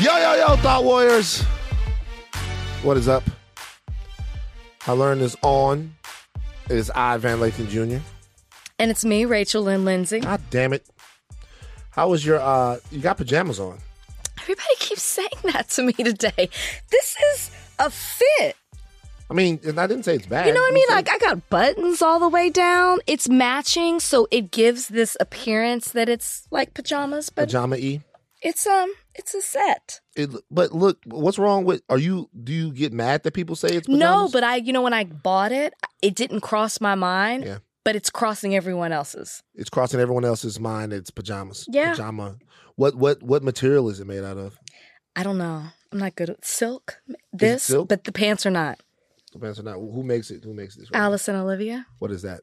Yo, yo, yo, Thought Warriors. What is up? I learned this on. It is I, Van Lathan Jr. And it's me, Rachel Lynn Lindsay. God damn it. How was your, uh, you got pajamas on? Everybody keeps saying that to me today. This is a fit. I mean, and I didn't say it's bad. You know what I mean? said- Like I got buttons all the way down. It's matching, so it gives this appearance that it's like pajamas, but pajama E. it's um it's a set. It, but look, what's wrong with, are you, do you get mad that people say it's pajamas? No, but I you know when I bought it, it didn't cross my mind. Yeah. But it's crossing everyone else's. It's crossing everyone else's mind. It's pajamas. Yeah. Pajama. What, what, what material is it made out of? I don't know. I'm not good at silk. This, silk? but the pants are not. The pants are not. Who makes it? Who makes this? Alice and Olivia, What is that?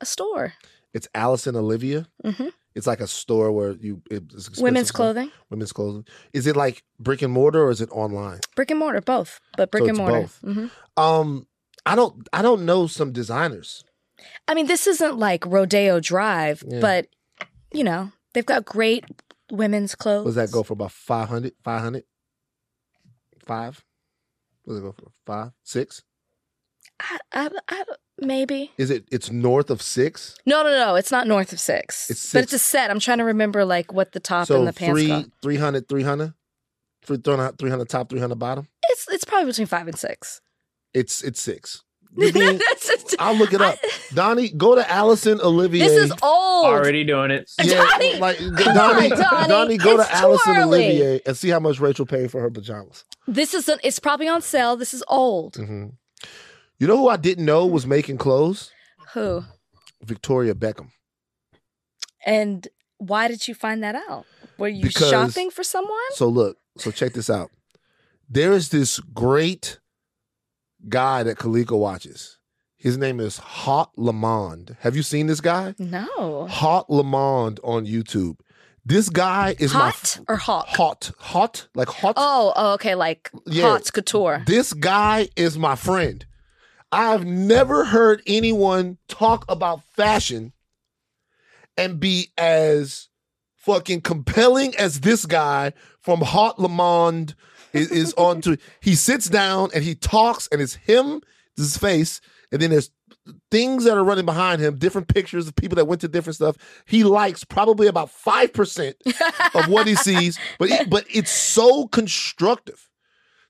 a store. It's Alice and Olivia. hmm It's like a store where you it's Women's stuff. clothing, Women's clothing. Is it like brick and mortar or is it online? brick and mortar, both, but brick So and mortar. both. hmm Um, I don't. I don't know some designers. I mean, this isn't like Rodeo Drive, Yeah. but you know, they've got great women's clothes. Does that go for about 500? 500? Five? Does it go for five? Six? I, I, I, maybe. Is it? It's north of six. No, no, no. It's not north of six. It's But it's a set. I'm trying to remember like what the top so and the pants three, go. 300, 300? Three- 300, 300 top, 300 bottom? It's it's probably between five and six. It's it's six. Being- just- I'll look it up. Donnie, go to Allison Olivier. this is old. Already doing it. Yeah, Donnie, like come Donnie, on, Donnie. Donnie, go to Allison early. Olivier and see how much Rachel paid for her pajamas. This is an, it's probably on sale. This is old. hmm You know who I didn't know was making clothes? Who? Victoria Beckham. And why did you find that out? Were you Because- shopping for someone? So look, so check this out. There is this great guy that Kalika watches. His name is Hot Lamond. Have you seen this guy? No. Hot Lamond on YouTube. This guy is my Hot or hawk? hot, hot, like hot. Oh, oh, okay, like Yeah. Hot's Couture. This guy is my friend. I've never heard anyone talk about fashion and be as fucking compelling as this guy from Hot Lamond is, is on to. He sits down and he talks, and it's him, his face, and then there's things that are running behind him, different pictures of people that went to different stuff. He likes probably about five percent of what he sees, but it, but it's so constructive.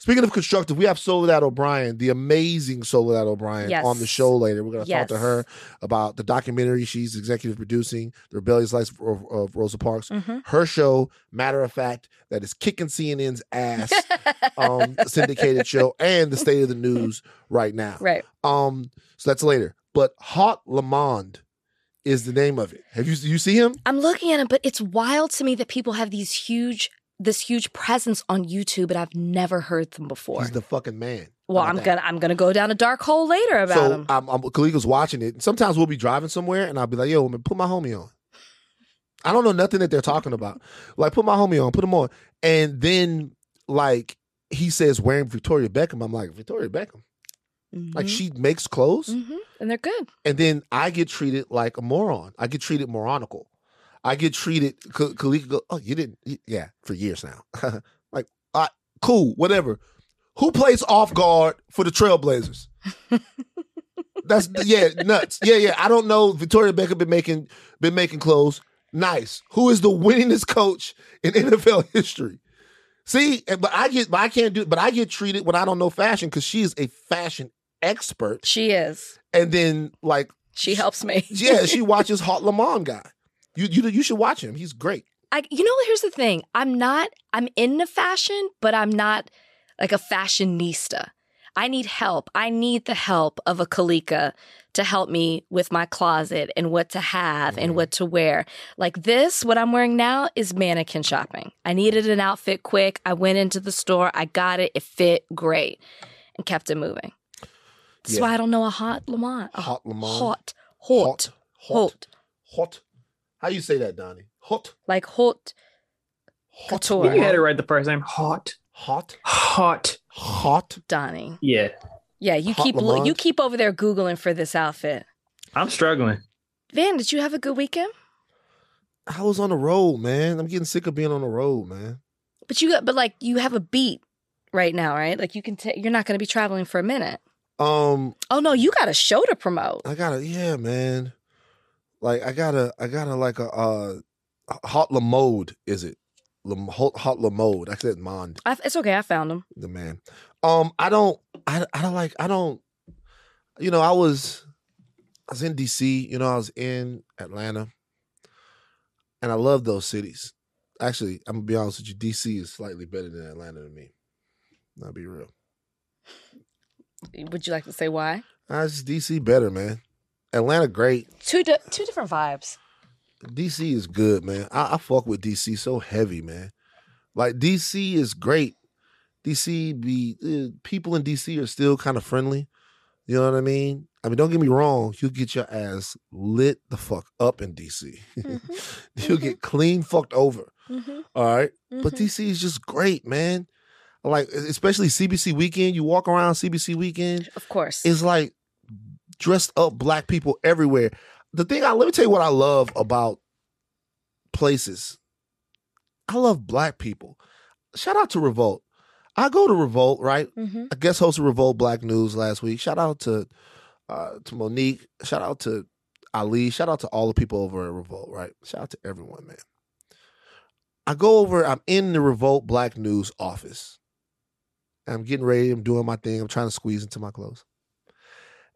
Speaking of constructive, we have Soledad O'Brien, the amazing Soledad O'Brien, Yes. on the show later. We're going to talk to her about the documentary she's executive producing, The Rebellious Life of, of Rosa Parks. Mhm. Her show, matter of fact, that is kicking CNN's ass, um, syndicated show, and the state of the news right now. right. Um, so that's later. But Hot Lamond is the name of it. Have you you see him? I'm looking at him, but it's wild to me that people have these huge, this huge presence on YouTube, and I've never heard them before. He's the fucking man. well, I'm that? gonna, I'm gonna go down a dark hole later about so him. I'm, I'm Kalika's watching it. Sometimes we'll be driving somewhere, and I'll be like, "Yo, put my homie on." I don't know nothing that they're talking about. Like, put my homie on, put him on, and then like he says wearing Victoria Beckham. I'm like, Victoria Beckham, like Mhm. she makes clothes, Mhm. and they're good. and then I get treated like a moron. I get treated moronical. I get treated. Ka- Kalika go, "Oh, you didn't? Yeah, for years now. like, uh, cool, whatever. Who plays off guard for the Trailblazers? That's yeah, nuts. Yeah, yeah. I don't know. Victoria Beckham been making been making clothes. Nice. Who is the winningest coach in NFL history? See, but I get, but I can't do. But I get treated when I don't know fashion because she is a fashion expert. She is. And then like, She helps me. yeah, she watches Hot Lamont guy. You you you should watch him. He's great. I, you know, here's the thing. I'm not. I'm into fashion, but I'm not like a fashionista. I need help. I need the help of a Kalika to help me with my closet and what to have and Mhm. what to wear. Like this, what I'm wearing now is mannequin shopping. I needed an outfit quick. I went into the store. I got it. It fit great and kept it moving. That's Yeah. why I don't know a hot Lamont. A Hot Lamont. Hot. Hot. hot, Hot. hot. How you say that, Donnie? Hot, Like hot. hot, Couture. You had it right the first time. Hot. hot, Hot. hot. Donnie. Yeah. Yeah, you Hot keep lo- Lamont? you keep over there googling for this outfit. I'm struggling. Van, did you have a good weekend? I was on the road, man. I'm getting sick of being on the road, man. But you got, but like you have a beat right now, right? Like you can, ta- you're not going to be traveling for a minute. Um, Oh no, you got a show to promote. I gotta, yeah, man. Like I gotta, I gotta like a uh, hot la mode. Is it Lam- hot, hot la mode? I said mond I, it's okay. I found him. the man. Um, I don't, I, I don't like, I don't. You know, I was, I was in DC. You know, I was in Atlanta, and I love those cities. Actually, I'm gonna be honest with you. DC is slightly better than Atlanta to me. I'll be real. Would you like to say why? I just DC better, man. Atlanta great. Two di- two different vibes. DC is good, man. I, I fuck with DC so heavy, man. Like DC is great. DC be uh, people in DC are still kind of friendly. You know what I mean? I mean, don't get me wrong. You'll get your ass lit the fuck up in DC. You'll Mhm. get clean fucked over. Mm-hmm. All right? But DC is just great, man. Like especially CBC weekend. You walk around CBC weekend. of course. It's like dressed up black people everywhere. The thing I let me tell you what I love about places. I love black people. Shout out to Revolt. I go to Revolt, right? mm-hmm. I guest hosted Revolt Black News last week. Shout out to uh to Monique. Shout out to Ali. Shout out to all the people over at Revolt, right? Shout out to everyone, man. I go over, I'm in the Revolt Black News office. I'm getting ready, I'm doing my thing, I'm trying to squeeze into my clothes.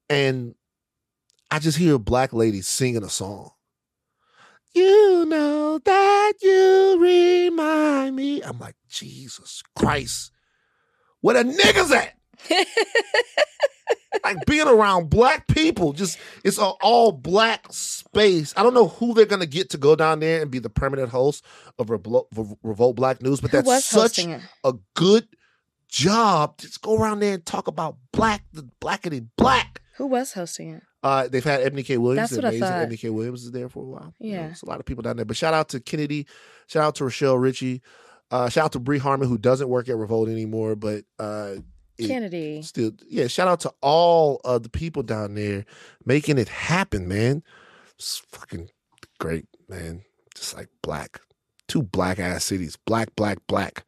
And I just hear a black lady singing a song. You know that you remind me. I'm like, Jesus Christ. Where the niggas at? like being around black people just it's an all black space i don't know who they're gonna get to go down there and be the permanent host of Revol- Revolt, black news but that's such a good job just go around there and talk about black the blackity black Who was hosting it? uh, they've had Ebony K. Williams. That's what I amazing. thought. Ebony K. Williams is there for a while. You know, Yeah. there's a lot of people down there. But shout out to Kennedy. Shout out to Rochelle Ritchie. Uh, shout out to Bree Harmon, who doesn't work at Revolt anymore, but uh, Kennedy. still yeah shout out to all of the people down there making it happen man it's fucking great man just like black two black ass cities black black black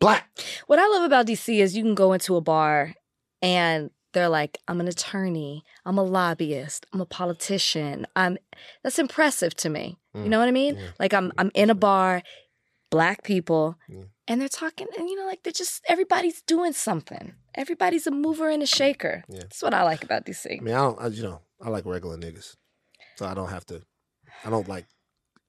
black What I love about DC is you can go into a bar and they're like, I'm an attorney, I'm a lobbyist, I'm a politician. I'm that's impressive to me. You Mm, know what I mean? yeah. Like I'm I'm in a bar, black people, Yeah. and they're talking and you know, like they're just everybody's doing something. Everybody's a mover and a shaker. Yeah. That's what I like about DC. i mean i don't I, you know i like regular niggas so i don't have to i don't like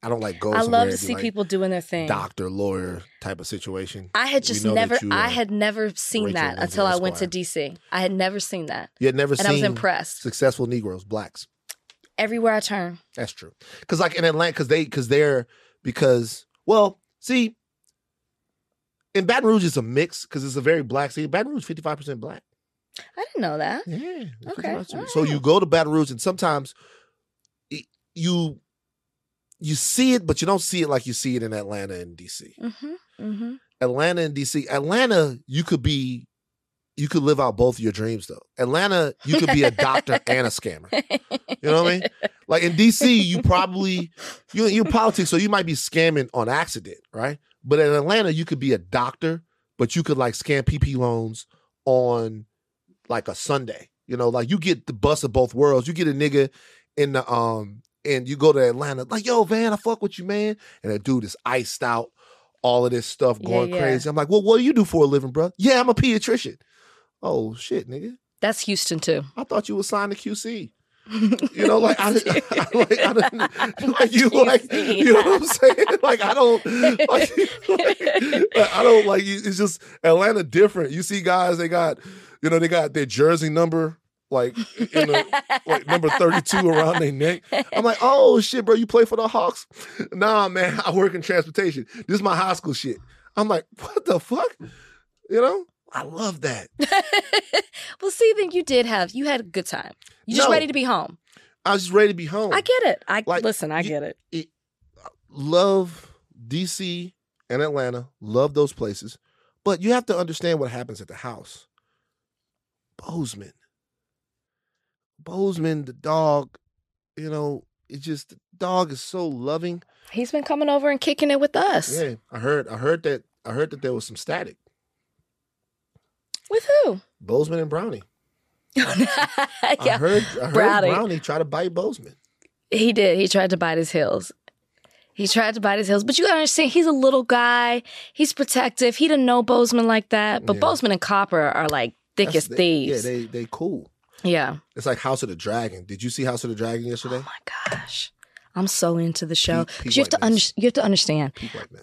i don't like go I love to see like people doing their thing. doctor lawyer type of situation I had just never I uh, had never seen Rachel that until I went to DC. I had never seen that. you had never And seen I was impressed. successful negroes blacks Everywhere I turn. That's true. Because like in Atlanta, because they because they're because well, see, in Baton Rouge it's a mix because it's a very black city. Baton Rouge fifty five percent black. I didn't know that. Yeah. Okay, 55%. So you go to Baton Rouge and sometimes it- you you see it, but you don't see it like you see it in Atlanta and DC. Mm-hmm. Mm-hmm. Atlanta and DC. Atlanta, you could be. You could live out both your dreams though. Atlanta, you could be a doctor and a scammer. You know what I mean? Like in DC, you probably you you in politics, so you might be scamming on accident, right? But in Atlanta, you could be a doctor, but you could like scam PPP loans on like a Sunday. You know, like you get the bust of both worlds. You get a nigga in the um and you go to Atlanta, like, yo, Van, I fuck with you, man. And that dude is iced out, all of this stuff going yeah. crazy. I'm like, well, what do you do for a living, bro? Yeah, I'm a pediatrician. Oh shit, nigga. That's Houston too. I thought you were signed to QC. You know, like I, I, like, I didn't, like you like you know what I'm saying? Like I don't like, like, I don't like it's just Atlanta different. You see guys they got you know they got their jersey number like in a, like number 32 around their neck. I'm like, "Oh shit, bro, you play for the Hawks?" Nah, man, I work in transportation. This is my high school shit. I'm like, "What the fuck?" You know? I love that. well, see, then you did have you had a good time. You just No. ready to be home. I was just ready to be home. I get it. I Like, listen. I you- get it. love DC and Atlanta, love those places, but you have to understand what happens at the house. Bozeman, Bozeman, the dog, you know, it's just the dog is so loving. He's been coming over and kicking it with us. Yeah, I heard, I heard that. I heard that there was some static. With who? Bozeman and Brownie. I yeah, heard, I heard Brownie. Brownie. try to bite Bozeman. he did. He tried to bite his heels. He tried to bite his heels, but you gotta understand, he's a little guy. He's protective. He didn't know Bozeman like that. But Yeah. Bozeman and Copper are like thick That's- as they- thieves. Yeah, they they cool. Yeah. It's like House of the Dragon. Did you see House of the Dragon yesterday? Oh my gosh, I'm so into the show. You have to under, you have to understand.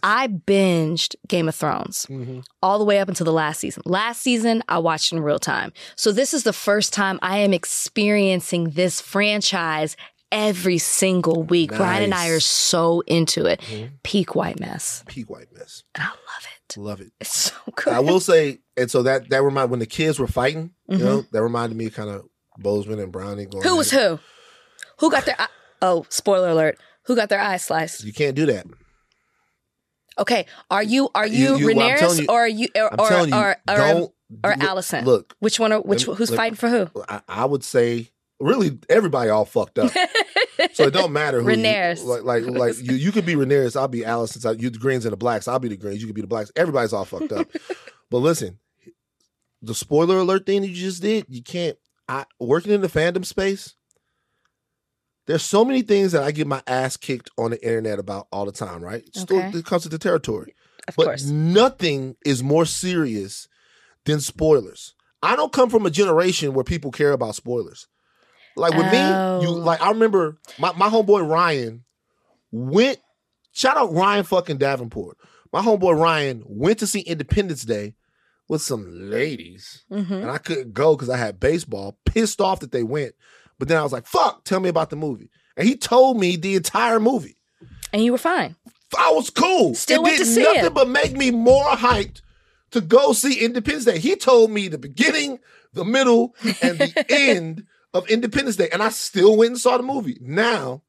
I binged Game of Thrones Mhm. all the way up until the last season. Last season, I watched in real time. So this is the first time I am experiencing this franchise every single week. Ryan and I are so into it. Mhm. Peak white mess. Peak whiteness. And I love it. Love it. It's so good. I will say, and so that that remind when the kids were fighting, Mhm. you know, that reminded me kind of Bozeman and Brownie going. Who was it. who? Who got their eye- Oh, spoiler alert. Who got their eyes sliced? You can't do that. Okay, are you are you, You- you- well, Rhaenyra telling or are you or or you, or, or, don't or Alicent? Look, which one are which who's let- fighting for who? I, I would say really everybody all fucked up. So it don't matter who. you- Rhaenyra's. like like like you, you could be Rhaenyra's. I'll be Alicent. So you the greens and the blacks. I'll be the greens. You could be the blacks. Everybody's all fucked up. but listen, the spoiler alert thing that you just did, you can't. I working in the fandom space. There's so many things that I get my ass kicked on the internet about all the time. Right? Still, it comes to the territory. Of But course. nothing is more serious than spoilers. I don't come from a generation where people care about spoilers. Like with me, you Oh. like I remember my, my homeboy Ryan went shout out Ryan fucking Davenport. My homeboy Ryan went to see Independence Day with some ladies. hmm And I couldn't go because I had baseball, pissed off that they went. But then I was like, fuck, tell me about the movie. And he told me the entire movie. And you were fine. I was cool. Still it went did to see nothing it. but make me more hyped to go see Independence Day. He told me the beginning, the middle, and the end of Independence Day, and I still went and saw the movie. Now,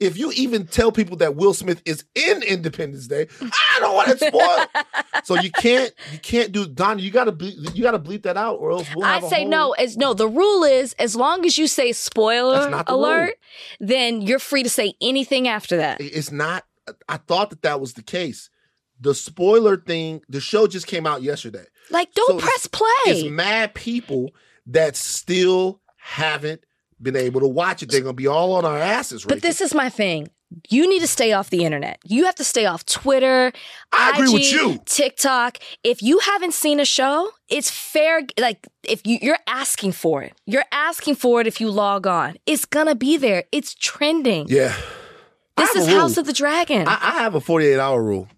if you even tell people that Will Smith is in Independence Day, I don't want to spoil. so you can't, you can't do Donnie. You gotta, ble- you gotta bleep that out, or else we'll I say whole- no. As no, the rule is as long as you say spoiler That's not the alert, then you're free to say anything after that. It's not. I thought that that was the case. The spoiler thing, the show just came out yesterday. Like, don't So press It's play. It's mad people that still haven't been able to watch it. They're gonna be all on our asses. But this is my thing. You need to stay off the internet. You have to stay off Twitter. I agree with you. TikTok. If you haven't seen a show, it's fair. Like if you, you're asking for it, you're asking for it. If you log on, it's gonna be there. It's trending. yeah. this is House of the Dragon. I, I have a forty-eight hour rule.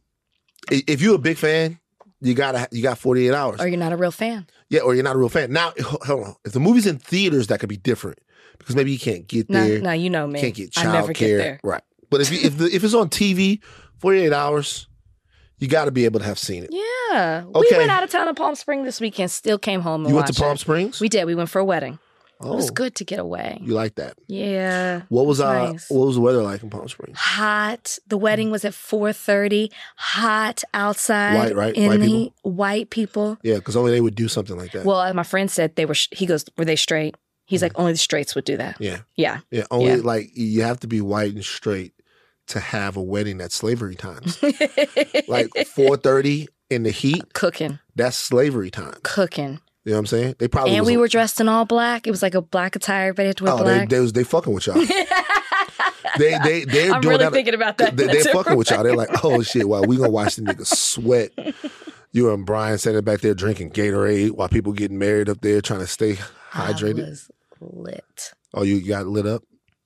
If you're a big fan, you gotta you got forty-eight hours. or you're not a real fan. Yeah, or you're not a real fan. Now, hold on. If the movie's in theaters, that could be different because maybe you can't get there. no, you know me. can't get I never child care. Right. But if you, if the, if it's on TV, 48 hours, you got to be able to have seen it. Yeah, we went out of town in Palm Springs this weekend. Still came home. And You went to Palm it. Springs? We did. We went for a wedding. Oh, It was good to get away. You like that? Yeah. What was It's uh nice. what was the weather like in Palm Springs? hot. The wedding was at 4:30. Hot outside. White, right? In White the people? white people. Yeah, because only they would do something like that. Well, uh, my friend said they were. sh- He goes, "Were they straight?" He's like, "Only the straights would do that." yeah, Yeah. yeah. Only Yeah. like you have to be white and straight to have a wedding at slavery times. like 4:30 in the heat, cooking, that's slavery time. cooking, You know what I'm saying? They probably and we were dressed in all black. It was like a black attire. Everybody had to wear Oh, they, black. they was they fucking with y'all. they they they're I'm doing really that. thinking about that. They, they're That's fucking with y'all. They're like, oh shit, wow, we gonna watch the niggas sweat. You and Bryan sitting back there drinking Gatorade while people getting married up there trying to stay hydrated. was lit. Oh, you got lit up.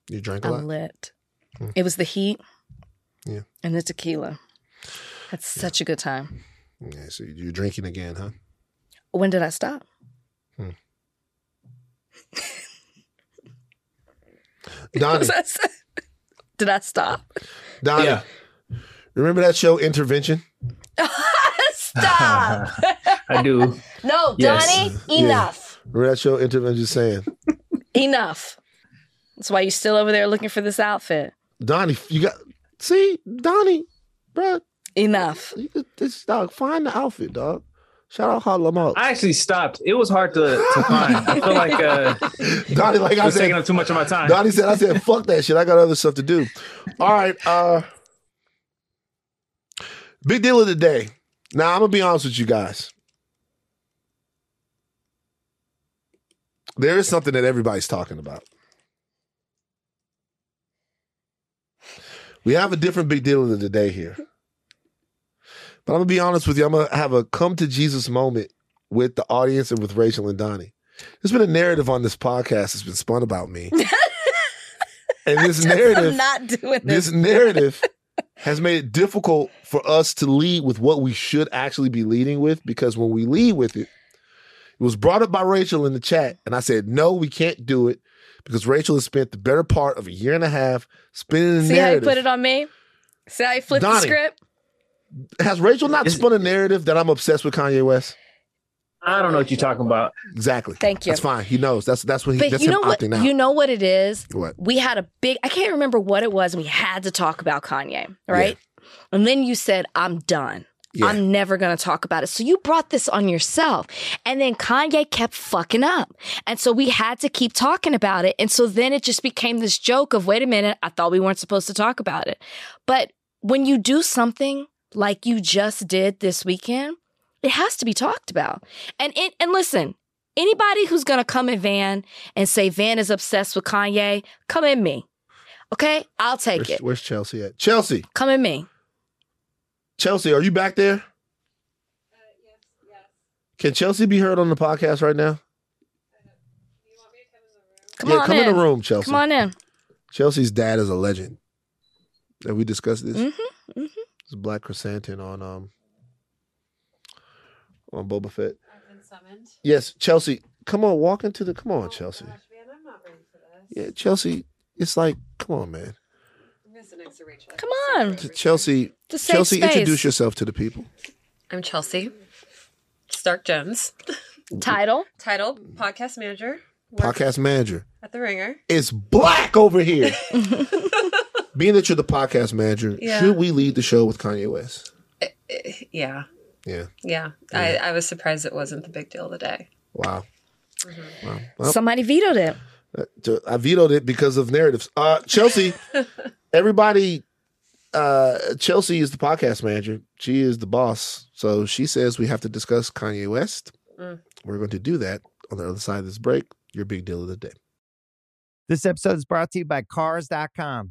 You drank a lot. Lit. Hmm. It was the heat. Yeah. And the tequila. That's such a good time. Yeah, so you're drinking again, huh? When did I stop? Hmm. Donnie, Was I s- did I stop? Donnie, Yeah. remember that show Intervention? stop. I do. no, Yes. Donnie, Yeah. enough. Remember that show Intervention? Saying, Enough. That's why you're still over there looking for this outfit. Donnie, you got see Donnie, bro. Enough. You could, this dog find the outfit, dog. Shout out Lamont. I actually stopped. It was hard to, to find. I feel like uh, Donnie, like I was said, taking up too much of my time. Donnie said, I said, fuck that shit. I got other stuff to do. All right. Uh big deal of the day. Now I'm gonna be honest with you guys. There is something that everybody's talking about. We have a different big deal of the day here. But I'm gonna be honest with you. I'm gonna have a come to Jesus moment with the audience and with Rachel and Donnie. There's been a narrative on this podcast that's been spun about me. and this narrative I'm not doing this. this narrative has made it difficult for us to lead with what we should actually be leading with because when we lead with it, it was brought up by Rachel in the chat, and I said, no, we can't do it because Rachel has spent the better part of a year and a half spinning the See how you put it on me? See how you flip the script? Has Rachel not Is- spun a narrative that I'm obsessed with Kanye West? I don't know what you're talking about. Exactly. Thank you. That's fine. He knows. That's that's what he. But that's you know what? out. You know what it is. what? We had a big. I can't remember what it was. and We had to talk about Kanye, right? And then you said, "I'm done. Yeah. I'm never going to talk about it." So you brought this on yourself, and then Kanye kept fucking up, and so we had to keep talking about it. And so then it just became this joke of, "Wait a minute, I thought we weren't supposed to talk about it." But when you do something like you just did this weekend, it has to be talked about. And it, and listen, anybody who's gonna come in Van and say Van is obsessed with Kanye, come in me. Okay, I'll take Where's, it. where's Chelsea at? Chelsea, Come in me. Chelsea, are you back there? Uh, yes, yes. Can Chelsea be heard on the podcast right now? Come yeah, on come in. in the room, Chelsea. Come on in. Chelsea's dad is a legend. Have we discussed this? Mhm, mhm. It's Black Krrsantan on um on Boba Fett. I've been summoned. Yes, Chelsea, come on, walk into the. Come on, Chelsea. Gosh, man, I'm not ready for this. Yeah, Chelsea. It's like, come on, man. I'm gonna sit next to Rachel. Come on. Chelsea, It's Chelsea, space. introduce yourself to the people. I'm Chelsea Stark Jones. Title. Title Podcast Manager. Podcast manager. at the Ringer. It's black over here. Being that you're the podcast manager, Yeah. should we lead the show with Kanye West? Yeah, Yeah. yeah. I, I was surprised it wasn't the big deal today. Wow. Mm-hmm. Wow. Well, Somebody vetoed it. Uh, I vetoed it because of narratives. Uh, Chelsea, everybody, uh, Chelsea is the podcast manager. She is the boss. So she says we have to discuss Kanye West. Mm. We're going to do that on the other side of this break. Your big deal of the day. This episode is brought to you by Cars.com.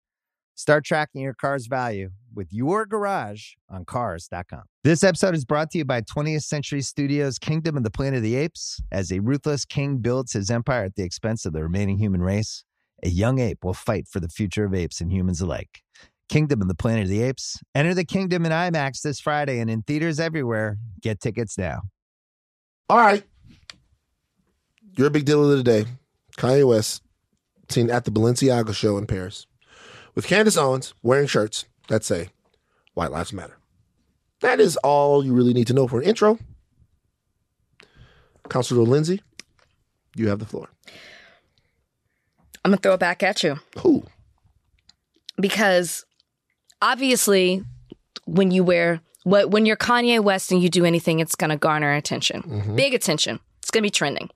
Start tracking your car's value with your garage on Cars.com. This episode is brought to you by 20th Century Studios' Kingdom of the Planet of the Apes. As a ruthless king builds his empire at the expense of the remaining human race, a young ape will fight for the future of apes and humans alike. Kingdom of the Planet of the Apes. Enter the kingdom in IMAX this Friday and in theaters everywhere. Get tickets now. All right. Your big deal of the day. Kanye West seen at the Balenciaga show in Paris with Candace Owens wearing shirts that say White Lives Matter. That is all you really need to know for an intro. Counselor Lindsay, you have the floor. I'm gonna throw it back at you Who? because obviously, when you wear what when you're Kanye West and you do anything, it's gonna garner attention, Mhm. big attention. It's gonna be trending.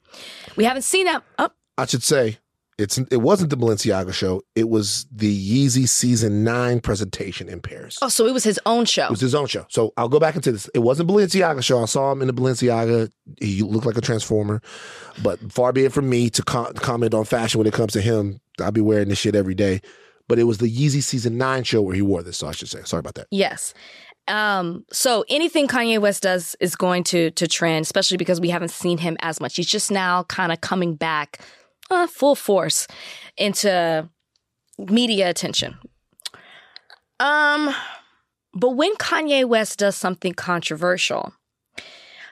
We haven't seen that. Oh, I should say it's it wasn't the Balenciaga show. It was the Yeezy season nine presentation in Paris. oh, so it was his own show. It was his own show. So I'll go back into this. It wasn't Balenciaga show. I saw him in the Balenciaga. He looked like a transformer. But far be it from me to co- comment on fashion when it comes to him. I'll be wearing this shit every day. But it was the Yeezy season nine show where he wore this. So I should say. Sorry about that. Yes. Um, so anything Kanye West does is going to to trend, especially because we haven't seen him as much. He's just now kind of coming back uh, full force into media attention. Um, but when Kanye West does something controversial,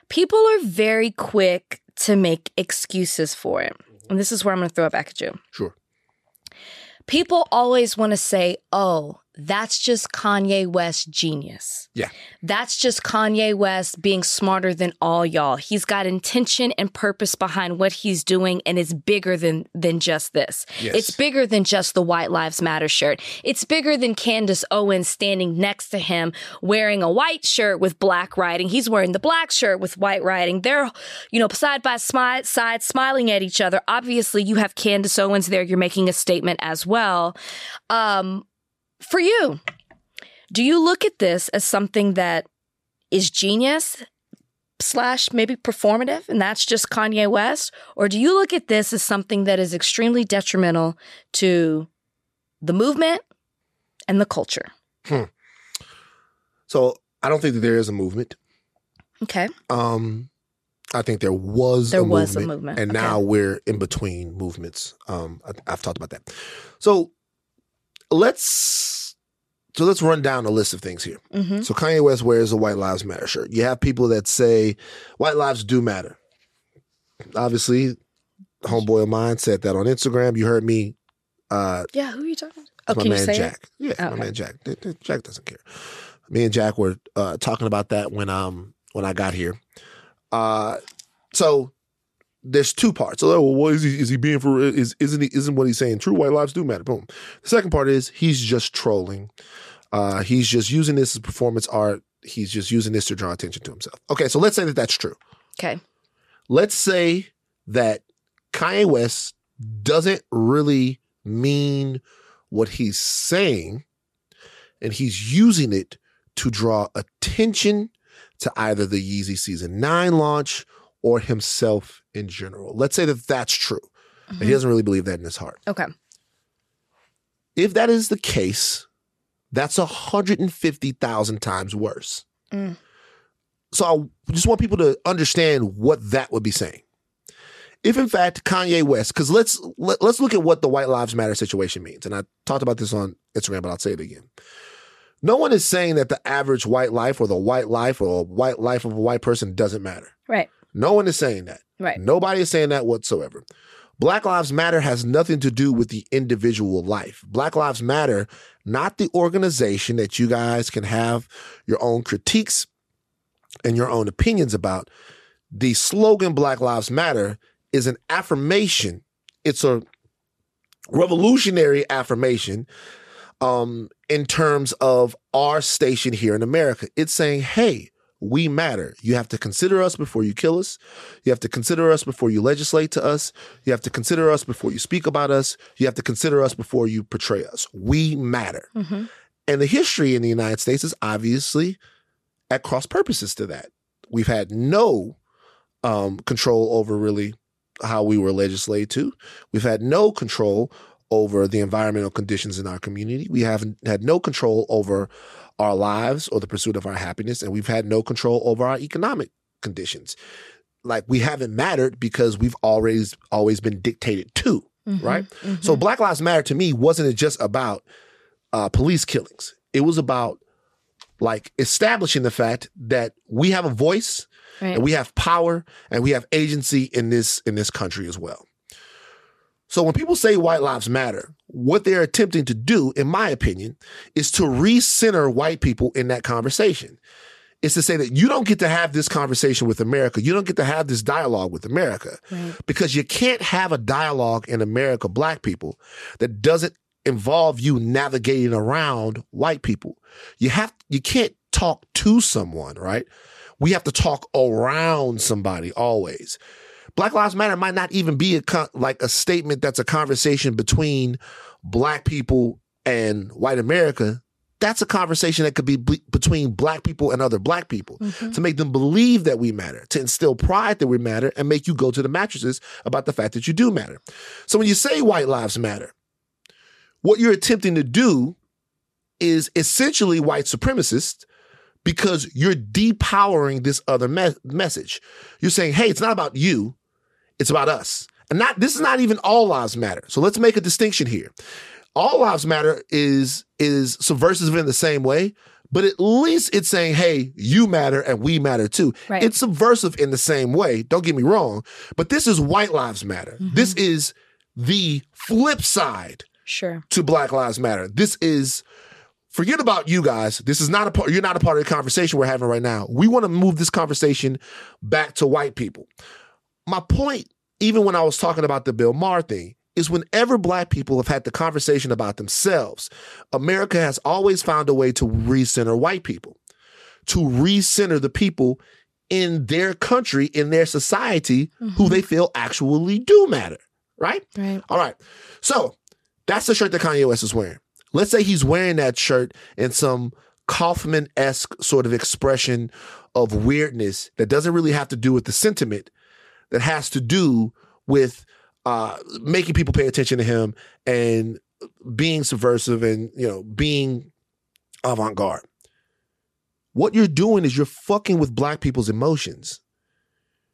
people are very quick to make excuses for it. And this is where I'm going to throw it back at you Sure. people always want to say, oh, that's just Kanye West genius. Yeah. That's just Kanye West being smarter than all y'all. He's got intention and purpose behind what he's doing and it's bigger than than just this. Yes. It's bigger than just the White Lives Matter shirt. It's bigger than Candace Owens standing next to him wearing a white shirt with black writing. He's wearing the black shirt with white writing. They're, you know, side by smi- side smiling at each other. Obviously, you have Candace Owens there. You're making a statement as well. Um, for you, do you look at this as something that is genius slash maybe performative and that's just Kanye West? Or do you look at this as something that is extremely detrimental to the movement and the culture? So I don't think that there is a movement. Okay. Um, I think there was There a was a movement, movement, and okay. now we're in between movements. Um, I, I've talked about that. So let's so let's run down a list of things here. Mm-hmm. So Kanye West wears a White Lives Matter shirt. You have people that say white lives do matter. Obviously, homeboy of mine said that on Instagram. You heard me. Uh, Yeah, who are you talking to? Oh, my can you man say Jack. it? Yeah, my man Jack. Jack doesn't care. Me and Jack were uh, talking about that when um when I got here. Uh, so there's two parts. So, well, what is he? Is he being for? Is isn't he? Isn't what he's saying true? White lives do matter. Boom. The second part is he's just trolling. Uh, he's just using this as performance art. He's just using this to draw attention to himself. Okay, so let's say that that's true. Okay. Let's say that Kanye West doesn't really mean what he's saying, and he's using it to draw attention to either the Yeezy Season 9 launch or himself in general. Let's say that that's true. And he doesn't really believe that in his heart. Okay. If that is the case, that's 150,000 times worse. Mm. So I just want people to understand what that would be saying. If in fact Kanye West, because let's let, let's look at what the White Lives Matter situation means, and I talked about this on Instagram, but I'll say it again. No one is saying that the average white life or the white life or a white life of a white person doesn't matter. Right. No one is saying that. Right. Nobody is saying that whatsoever. Black Lives Matter has nothing to do with the individual life. Black Lives Matter, not the organization that you guys can have your own critiques and your own opinions about. The slogan Black Lives Matter is an affirmation. It's a revolutionary affirmation um, in terms of our station here in America. It's saying, hey, we matter. You have to consider us before you kill us. You have to consider us before you legislate to us. You have to consider us before you speak about us. You have to consider us before you portray us. We matter. Mm-hmm. And the history in the United States is obviously at cross purposes to that. We've had no um, control over really how we were legislated to. We've had no control over the environmental conditions in our community. We haven't had no control over our lives or the pursuit of our happiness, and we've had no control over our economic conditions. Like we haven't mattered because we've always always been dictated to. Mm-hmm. Right? So Black Lives Matter to me wasn't it just about uh, police killings. It was about like establishing the fact that we have a voice Right. and we have power and we have agency in this in this country as well. So when people say white lives matter, what they're attempting to do, in my opinion, is to recenter white people in that conversation. It's to say that you don't get to have this conversation with America. You don't get to have this dialogue with America Right. because you can't have a dialogue in America, black people, that doesn't involve you navigating around white people. You have you can't talk to someone, right? We have to talk around somebody always. Black Lives Matter might not even be a con- like a statement that's a conversation between black people and white America. That's a conversation that could be be- between black people and other black people Mm-hmm. to make them believe that we matter, to instill pride that we matter, and make you go to the mattresses about the fact that you do matter. So when you say white lives matter, what you're attempting to do is essentially white supremacist because you're depowering this other me- message. You're saying, hey, it's not about you, it's about us. And not this is not even all lives matter. So let's make a distinction here. All lives matter is is subversive in the same way, but at least it's saying, hey, you matter and we matter too. Right. It's subversive in the same way. Don't get me wrong, but this is white lives matter. Mm-hmm. This is the flip side Sure. to Black Lives Matter. This is forget about you guys. This is not a part. You're not a part of the conversation we're having right now. We want to move this conversation back to white people. My point, even when I was talking about the Bill Maher thing, is whenever black people have had the conversation about themselves, America has always found a way to recenter white people, to recenter the people in their country, in their society, who mm-hmm. they feel actually do matter. Right? Right. All right. So that's the shirt that Kanye West is wearing. Let's say he's wearing that shirt in some Kaufman esque sort of expression of weirdness that doesn't really have to do with the sentiment, that has to do with uh, making people pay attention to him and being subversive and you know being avant garde. What you're doing is you're fucking with black people's emotions.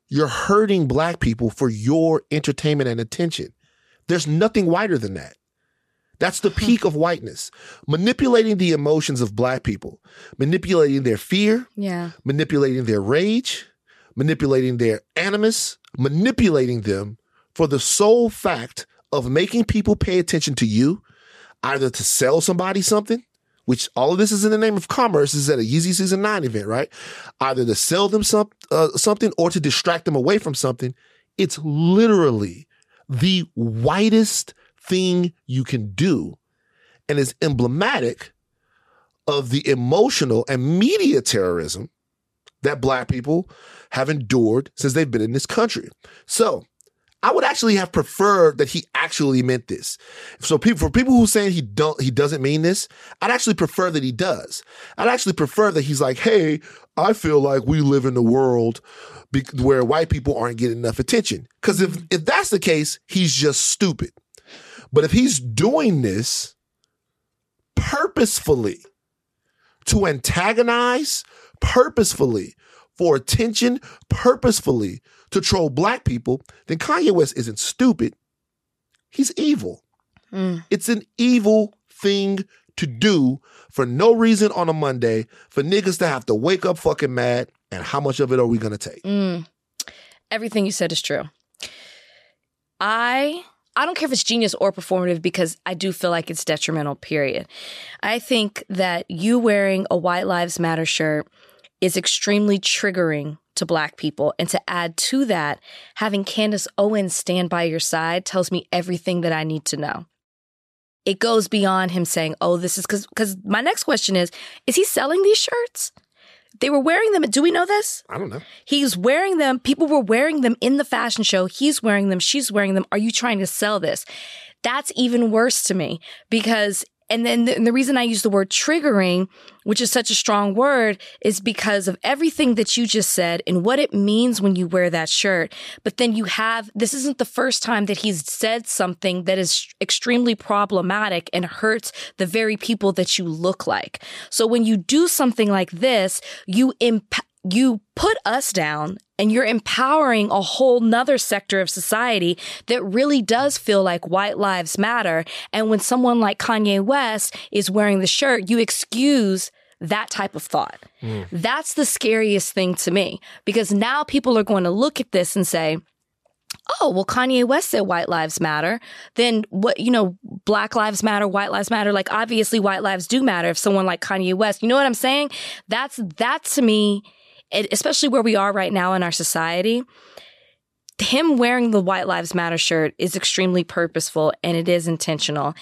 You're hurting black people for your entertainment and attention. There's nothing whiter than that. That's the peak of whiteness. Manipulating the emotions of black people, manipulating their fear, Yeah. manipulating their rage, manipulating their animus, manipulating them for the sole fact of making people pay attention to you, either to sell somebody something, which all of this is in the name of commerce, is at a Yeezy Season 9 event, right? Either to sell them some, uh, something or to distract them away from something. It's literally the whitest thing you can do and is emblematic of the emotional and media terrorism that black people have endured since they've been in this country. So I would actually have preferred that he actually meant this. So people, for people who saying he don't, he doesn't mean this, I'd actually prefer that he does. I'd actually prefer that he's like, hey, I feel like we live in a world be- where white people aren't getting enough attention. Because if if that's the case, he's just stupid. But if he's doing this purposefully to antagonize, purposefully for attention, purposefully to troll black people, then Kanye West isn't stupid. He's evil. Mm. It's an evil thing to do for no reason on a Monday for niggas to have to wake up fucking mad. And how much of it are we gonna take? Mm. Everything you said is true. I I don't care if it's genius or performative because I do feel like it's detrimental, period. I think that you wearing a White Lives Matter shirt is extremely triggering to black people. And to add to that, having Candace Owens stand by your side tells me everything that I need to know. It goes beyond him saying, oh, this is because because my next question is, is he selling these shirts? They were wearing them. Do we know this? I don't know. He's wearing them. People were wearing them in the fashion show. He's wearing them. She's wearing them. Are you trying to sell this? That's even worse to me because, and then the, and the reason I use the word triggering, which is such a strong word, is because of everything that you just said and what it means when you wear that shirt. But then you have, this isn't the first time that he's said something that is extremely problematic and hurts the very people that you look like. So when you do something like this, you impact, you put us down and you're empowering a whole nother sector of society that really does feel like white lives matter. And when someone like Kanye West is wearing the shirt, you excuse that type of thought. Mm. That's the scariest thing to me because now people are going to look at this and say, oh, well, Kanye West said white lives matter. Then what, you know, black lives matter, white lives matter. Like obviously white lives do matter if someone like Kanye West, you know what I'm saying? That's, that to me, especially where we are right now in our society, him wearing the White Lives Matter shirt is extremely purposeful and it is intentional.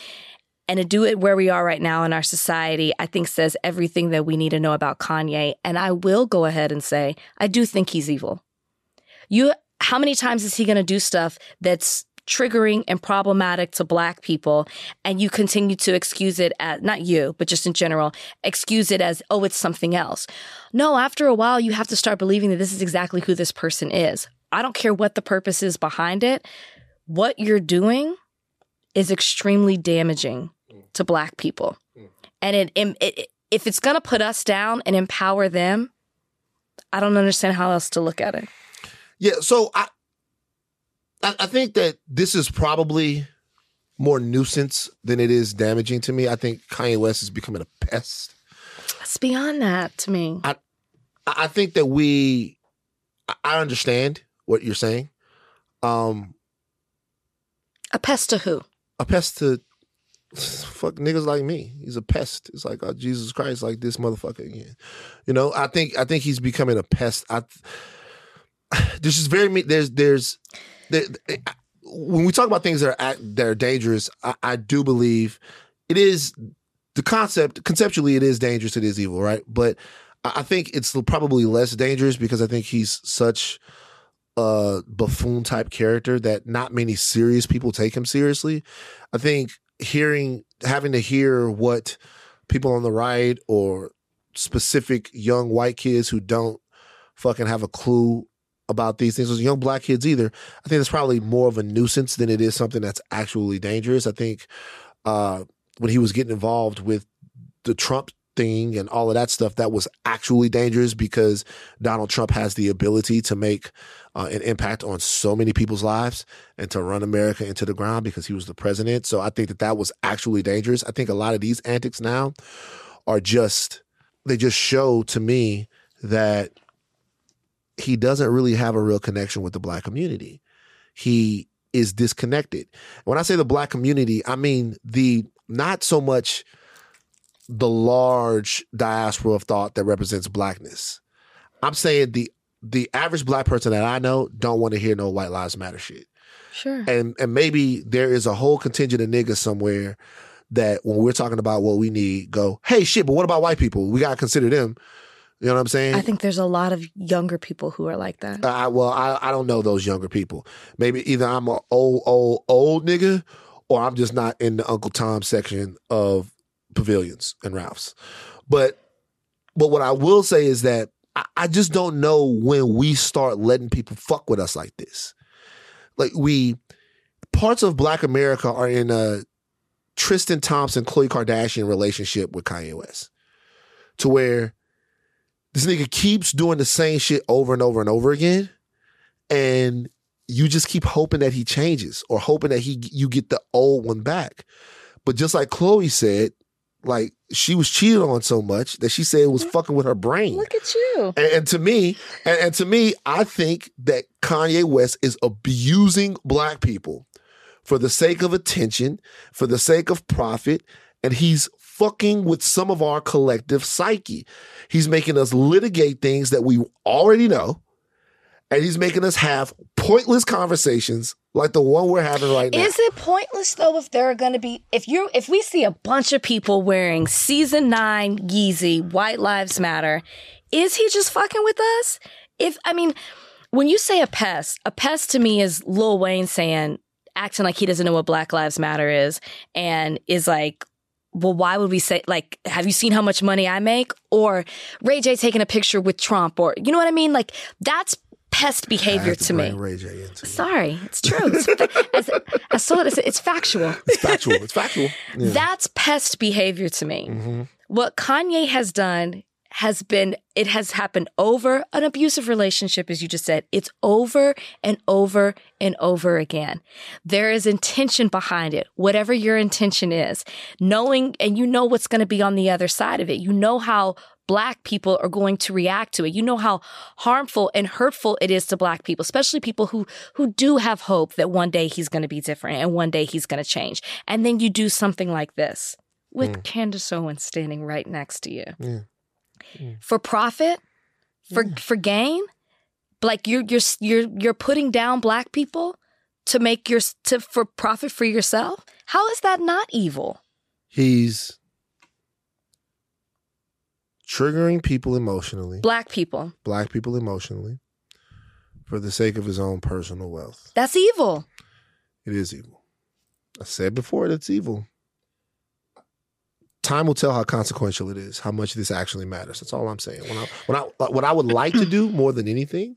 And to do it where we are right now in our society, I think says everything that we need to know about Kanye. And I will go ahead and say, I do think he's evil. You, how many times is he going to do stuff that's triggering and problematic to black people and you continue to excuse it as not you but just in general excuse it as oh it's something else. No after a while you have to start believing that this is exactly who this person is. I don't care what the purpose is behind it. What you're doing is extremely damaging to black people. And it, it, it if it's going to put us down and empower them i don't understand how else to look at it. Yeah, so I, I I think that this is probably more nuisance than it is damaging to me. I think Kanye West is becoming a pest. it's beyond that to me I I think that we I- understand what you're saying. Um a pest to who a pest to fuck niggas like me. He's a pest. It's like oh, Jesus Christ, like this motherfucker again. You know, I think I think he's becoming a pest. I there's just very me- there's there's there, eh, when we talk about things that are that are dangerous, I, I do believe it is the concept conceptually it is dangerous. It is evil, right? But I think it's probably less dangerous because I think he's such a buffoon type character that not many serious people take him seriously. I think hearing having to hear what people on the right or specific young white kids who don't fucking have a clue about these things, with young black kids either, I think it's probably more of a nuisance than it is something that's actually dangerous. I think uh, when he was getting involved with the Trump thing and all of that stuff, that was actually dangerous because Donald Trump has the ability to make uh, an impact on so many people's lives and to run America into the ground because he was the president. So I think that that was actually dangerous. I think a lot of these antics now are just, they just show to me that he doesn't really have a real connection with the black community. He is disconnected. When I say the black community, I mean the not so much the large diaspora of thought that represents blackness. I'm saying the the average black person that I know don't want to hear no white lives matter shit. Sure. And and maybe there is a whole contingent of niggas somewhere that when we're talking about what we need, go, hey shit, but what about white people? We gotta consider them. You know what I'm saying? I think there's a lot of younger people who are like that. I, well, I, I don't know those younger people. Maybe either I'm an old, old, old nigga, or I'm just not in the Uncle Tom section of pavilions and Ralph's. But, but what I will say is that I, I just don't know when we start letting people fuck with us like this. Like we, parts of Black America are in a Tristan Thompson, Khloe Kardashian relationship with Kanye West, to where this nigga keeps doing the same shit over and over and over again. And you just keep hoping that he changes or hoping that he you get the old one back. But just like Khloe said, like she was cheated on so much that she said it was fucking with her brain. Look at you. And, and to me, and, and to me, I think that Kanye West is abusing black people for the sake of attention, for the sake of profit, and he's fucking with some of our collective psyche. He's making us litigate things that we already know, and he's making us have pointless conversations like the one we're having right now. Is it pointless though if there are going to be if you if we see a bunch of people wearing season 9 Yeezy White Lives Matter, is he just fucking with us? If I mean, when you say a pest, a pest to me is Lil Wayne saying acting like he doesn't know what Black Lives Matter is and is like well, why would we say like, have you seen how much money I make? Or Ray J taking a picture with Trump, or you know what I mean? Like that's pest behavior have to, me. bring Ray J into it. Sorry, it's true. It's, as, as so it's, it's factual. It's factual. It's factual. Yeah. That's pest behavior to me. Mhm. What Kanye has done has been, it has happened over an abusive relationship, as you just said. It's over and over and over again. There is intention behind it, whatever your intention is, knowing, and you know what's going to be on the other side of it. You know how black people are going to react to it. You know how harmful and hurtful it is to black people, especially people who who do have hope that one day he's going to be different and one day he's going to change. And then you do something like this with mm. Candace Owens standing right next to you. Yeah. Mm. For profit? For for gain? Like you're you're you're you're putting down black people to make your to for profit for yourself? How is that not evil? He's triggering people emotionally, Black people. black people emotionally, for the sake of his own personal wealth. That's evil. It is evil. I said before it's evil. Time will tell how consequential it is, how much this actually matters. That's all I'm saying. When I, when I, what I would like to do more than anything,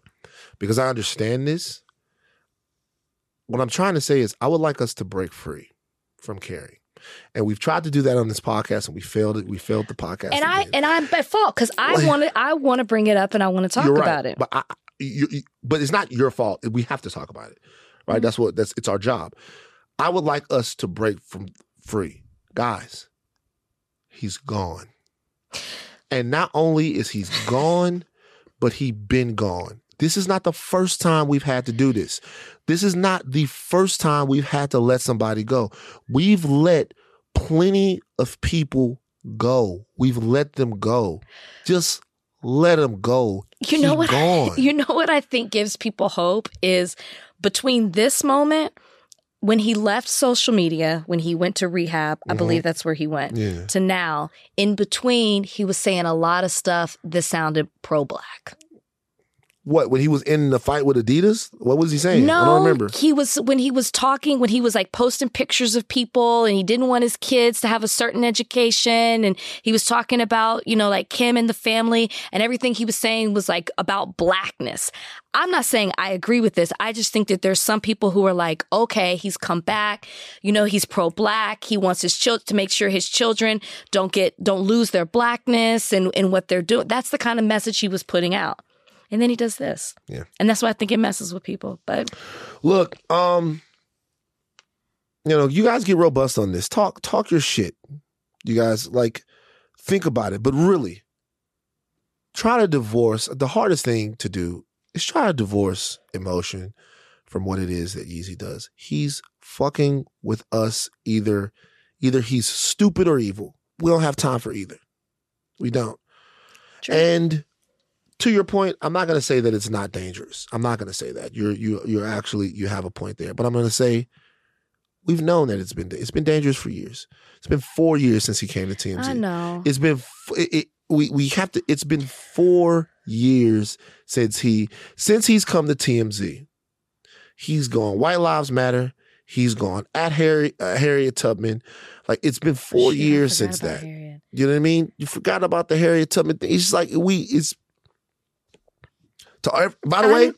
because I understand this, what I'm trying to say is I would like us to break free from caring. And we've tried to do that on this podcast, and we failed it. We failed the podcast. And I again. and I'm at fault because I want to I want to bring it up and I want to talk right, about it. But I, you, you- but it's not your fault. We have to talk about it, right? Mm-hmm. That's what that's it's our job. I would like us to break from free, guys. He's gone, and not only is he's gone, but he been gone. This is not the first time we've had to do this. This is not the first time we've had to let somebody go. We've let plenty of people go. We've let them go. Just let them go. You know Keep what? Going. You know what I think gives people hope is between this moment when he left social media, when he went to rehab, I Mhm. believe that's where he went, yeah. to now, in between, he was saying a lot of stuff that sounded pro black. What when he was in the fight with Adidas? What was he saying? No, I don't remember. he was when he was talking when he was like posting pictures of people and he didn't want his kids to have a certain education and he was talking about you know like Kim and the family and everything he was saying was like about blackness. I'm not saying I agree with this. I just think that there's some people who are like, okay, he's come back. You know, he's pro black. He wants his children to make sure his children don't get don't lose their blackness and and what they're doing. That's the kind of message he was putting out. And then he does this. Yeah. And that's why I think it messes with people. But Look, um, you know, you guys get robust on this. Talk, talk your shit. You guys like think about it, but really, try to divorce. The hardest thing to do is try to divorce emotion from what it is that Yeezy does. He's fucking with us. Either, either he's stupid or evil. We don't have time for either. We don't. True. And to your point, I'm not going to say that it's not dangerous. I'm not going to say that. You're you you're actually you have a point there, but I'm going to say we've known that it's been it's been dangerous for years. It's been 4 years since he came to TMZ. I know. It's been it, it, we we have to it's been 4 years since he since he's come to TMZ. He's gone White Lives Matter. He's gone at Harry uh, Harriet Tubman. Like it's been 4 Shit, I years since that. Harriet. You know what I mean? You forgot about the Harriet Tubman thing. It's just like we. It's to. By the way,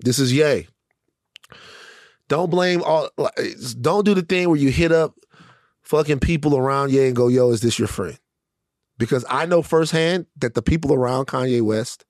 this is yay. Don't blame all. Don't do the thing where you hit up fucking people around Ye and go, "Yo, is this your friend?" Because I know firsthand that the people around Kanye West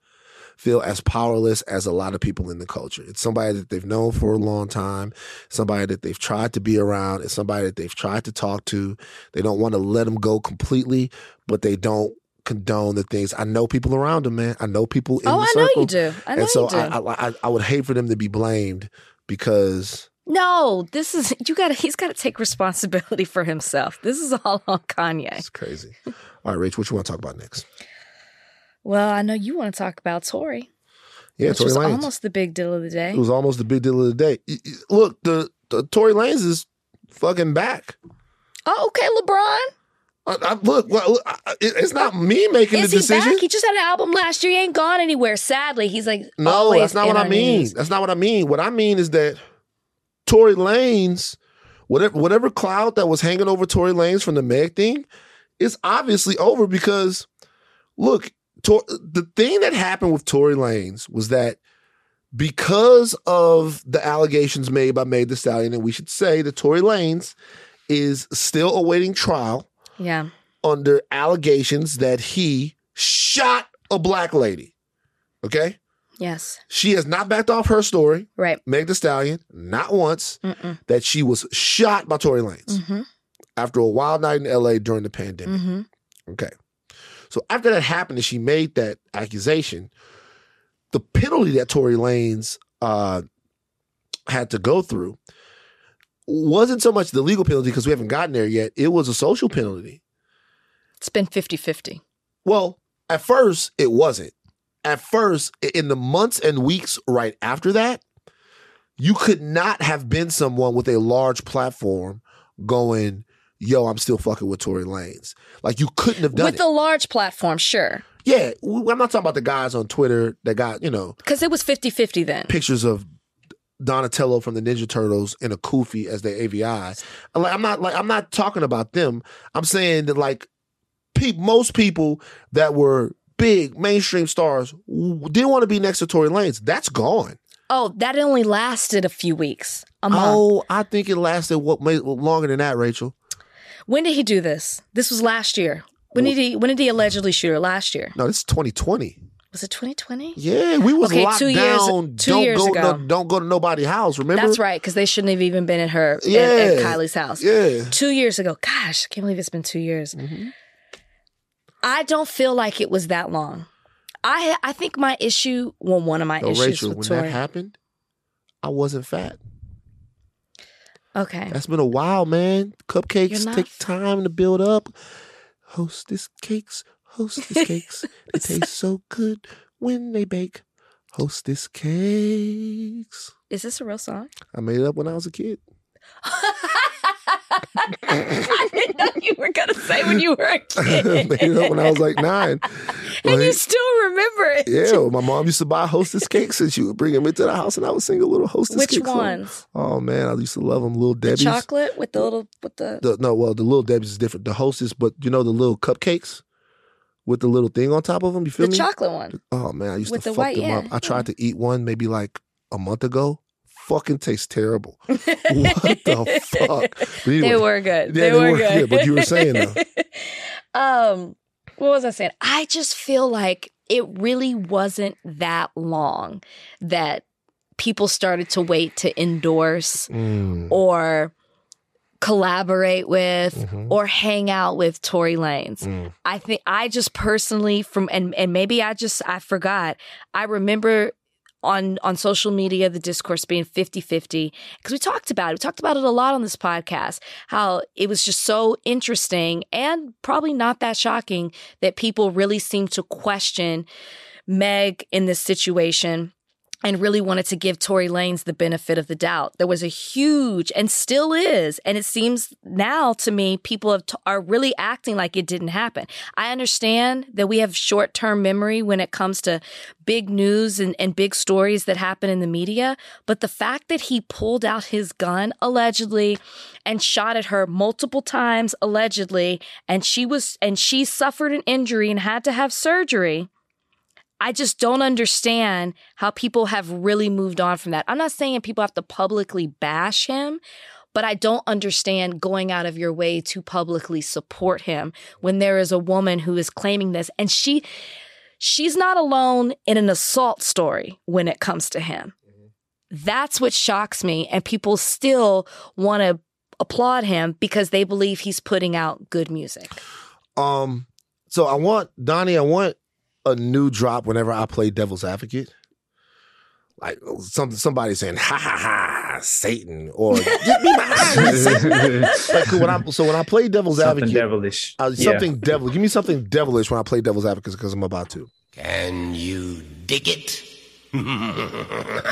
feel as powerless as a lot of people in the culture. It's somebody that they've known for a long time, somebody that they've tried to be around, it's somebody that they've tried to talk to. They don't want to let them go completely, but they don't condone the things. I know people around him, man. I know people in Oh, the I circle. know you do. I know and so you do. I, I, I would hate for them to be blamed because no, this is you got. to He's got to take responsibility for himself. This is all on Kanye. it's crazy. All right, Rach, what you want to talk about next? Well, I know you want to talk about Tory, Yeah, Tory was Lanez. almost the big deal of the day. it was almost the big deal of the day. Look, the, the Tory Lanez is fucking back. Oh, okay, LeBron. I, I, look, well, I- it's not me making Is the he decision. back? He just had an album last year. He ain't gone anywhere. Sadly, he's like No, that's not what I mean. news. That's not what I mean. What I mean is that Tory Lanez, whatever whatever cloud that was hanging over Tory Lanez from the Meg thing, is obviously over because look, Tor- the thing that happened with Tory Lanez was that because of the allegations made by Meg Thee Stallion, and we should say that Tory Lanez is still awaiting trial Yeah, under allegations that he shot a black lady. Okay? yes, She has not backed off her story, right. Meg Thee Stallion, not once, Mm-mm. that she was shot by Tory Lanez Mm-hmm. after a wild night in LA during the pandemic. Mm-hmm. Okay. So after that happened and she made that accusation, the penalty that Tory Lanez uh, had to go through wasn't so much the legal penalty because we haven't gotten there yet. It was a social penalty. It's been 50-50. Well, at first, it wasn't. At first, in the months and weeks right after that, you could not have been someone with a large platform going, yo, I'm still fucking with Tory Lanez. Like, you couldn't have done With it. the large platform, sure. yeah, I'm not talking about the guys on Twitter that got, you know, Because it was 50-50 then. pictures of Donatello from the Ninja Turtles in a kufi as their AVI. I'm like, I'm not like I'm not talking about them. I'm saying that like pe- most people that were big mainstream stars w- didn't want to be next to Tory Lanez. That's gone. Oh, that only lasted a few weeks. A month. Oh, I think it lasted what may, longer than that, Rachel. When did he do this? This was last year. When did he when did he allegedly shoot her? Last year. No, this is 2020. Was it 2020? Yeah, we was Okay, locked two years- down. two don't years go, ago. No, don't go to nobody's house. Remember? That's right, because they shouldn't have even been at her at- Yeah. at, Kylie's house. Yeah. Two years ago. Gosh, I can't believe it's been two years. Mhm. I don't feel like it was that long. I I think my issue, well, one of my No, issues Rachel, with when Tory. that happened, I wasn't fat. Okay. That's been a while, man. Cupcakes take time to build up. Hostess cakes, hostess cakes. They taste so good when they bake. Hostess cakes. Is this a real song? I made it up when I was a kid. I didn't know you were gonna say when you were a I kid. made it up when I was like nine. and you still remember it. yeah, well, my mom used to buy hostess cakes and she would bring them into the house and I would sing a little hostess Which cake song. ones? Oh man, I used to love them. Little The Debbie's. chocolate with the little with the The, no, well, the little Debbie's is different. The hostess, but you know the little cupcakes with the little thing on top of them. You feel the me? chocolate one. Oh man, I used With to the fuck white, them up. I tried to eat one maybe like a month ago. Fucking tastes terrible. what the fuck? But They were good. Yeah, they, they were, were- good. yeah, but you were saying, um, what was I saying? I just feel like it really wasn't that long that people started to wait to endorse Mm, or collaborate with mhm, or hang out with Tory Lanez. mm. I think I just personally from and and maybe I just I forgot. I remember on on social media the discourse being 50-50 because we talked about it. We talked about it a lot on this podcast how it was just so interesting and probably not that shocking that people really seem to question Meg in this situation and really wanted to give Tory Lanez the benefit of the doubt. There was a huge and still is, and it seems now to me people t- are really acting like it didn't happen. I understand that we have short term memory when it comes to big news and, and big stories that happen in the media, but the fact that he pulled out his gun allegedly and shot at her multiple times allegedly, and she was and she suffered an injury and had to have surgery. I just don't understand how people have really moved on from that. I'm not saying people have to publicly bash him, but I don't understand going out of your way to publicly support him when there is a woman who is claiming this and she she's not alone in an assault story when it comes to him. That's what shocks me and people still want to applaud him because they believe he's putting out good music. Um, so I want Donnie. I want a new drop whenever I play Devil's Advocate. Like some somebody saying "ha ha ha Satan" or "Get me behind you, Like when I so when I play Devil's Advocate. Something Advocate, devilish. uh, Yeah. something devil. Give me something devilish when I play Devil's Advocate because I'm about to. Can you dig it?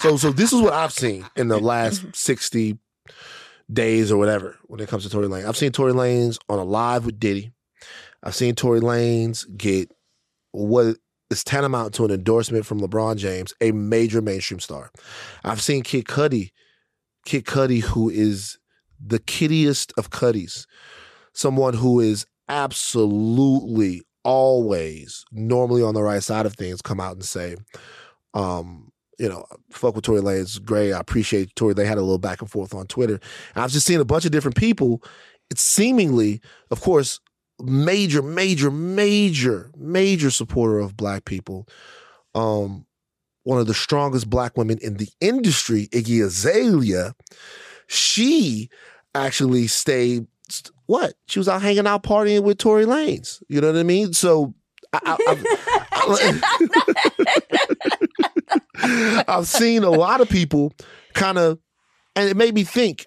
So so this is what I've seen in the last sixty days or whatever when it comes to Tory Lane. I've seen Tory Lanez on a live with Diddy. I've seen Tory Lanez get what is tantamount to an endorsement from LeBron James, a major mainstream star. I've seen Kid Cudi, Kid Cudi, who is the kiddiest of Cuddies, someone who is absolutely always normally on the right side of things, come out and say, um, you know, fuck with Tory Lanez is great. I appreciate Tory. They had a little back and forth on Twitter. And I've just seen a bunch of different people. It's seemingly, of course, major, major, major, major supporter of black people. Um, one of the strongest black women in the industry, Iggy Azalea, she actually stayed. What? She was out hanging out partying with Tory Lanez. You know what I mean? So I, I've seen a lot of people kind of, and it made me think: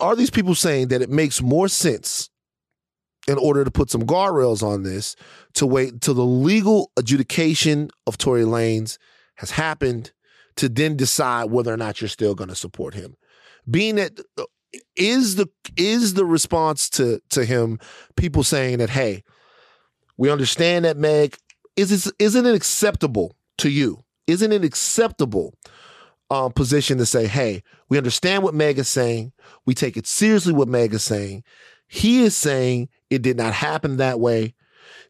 Are these people saying that it makes more sense in order to put some guardrails on this to wait until the legal adjudication of Tory Lanez has happened to then decide whether or not you're still going to support him? Being that is the is the response to to him people saying that hey, we understand that Meg is this, isn't it acceptable to you? Isn't it acceptable um, position to say, hey, we understand what Meg is saying. We take it seriously what Meg is saying. He is saying it did not happen that way.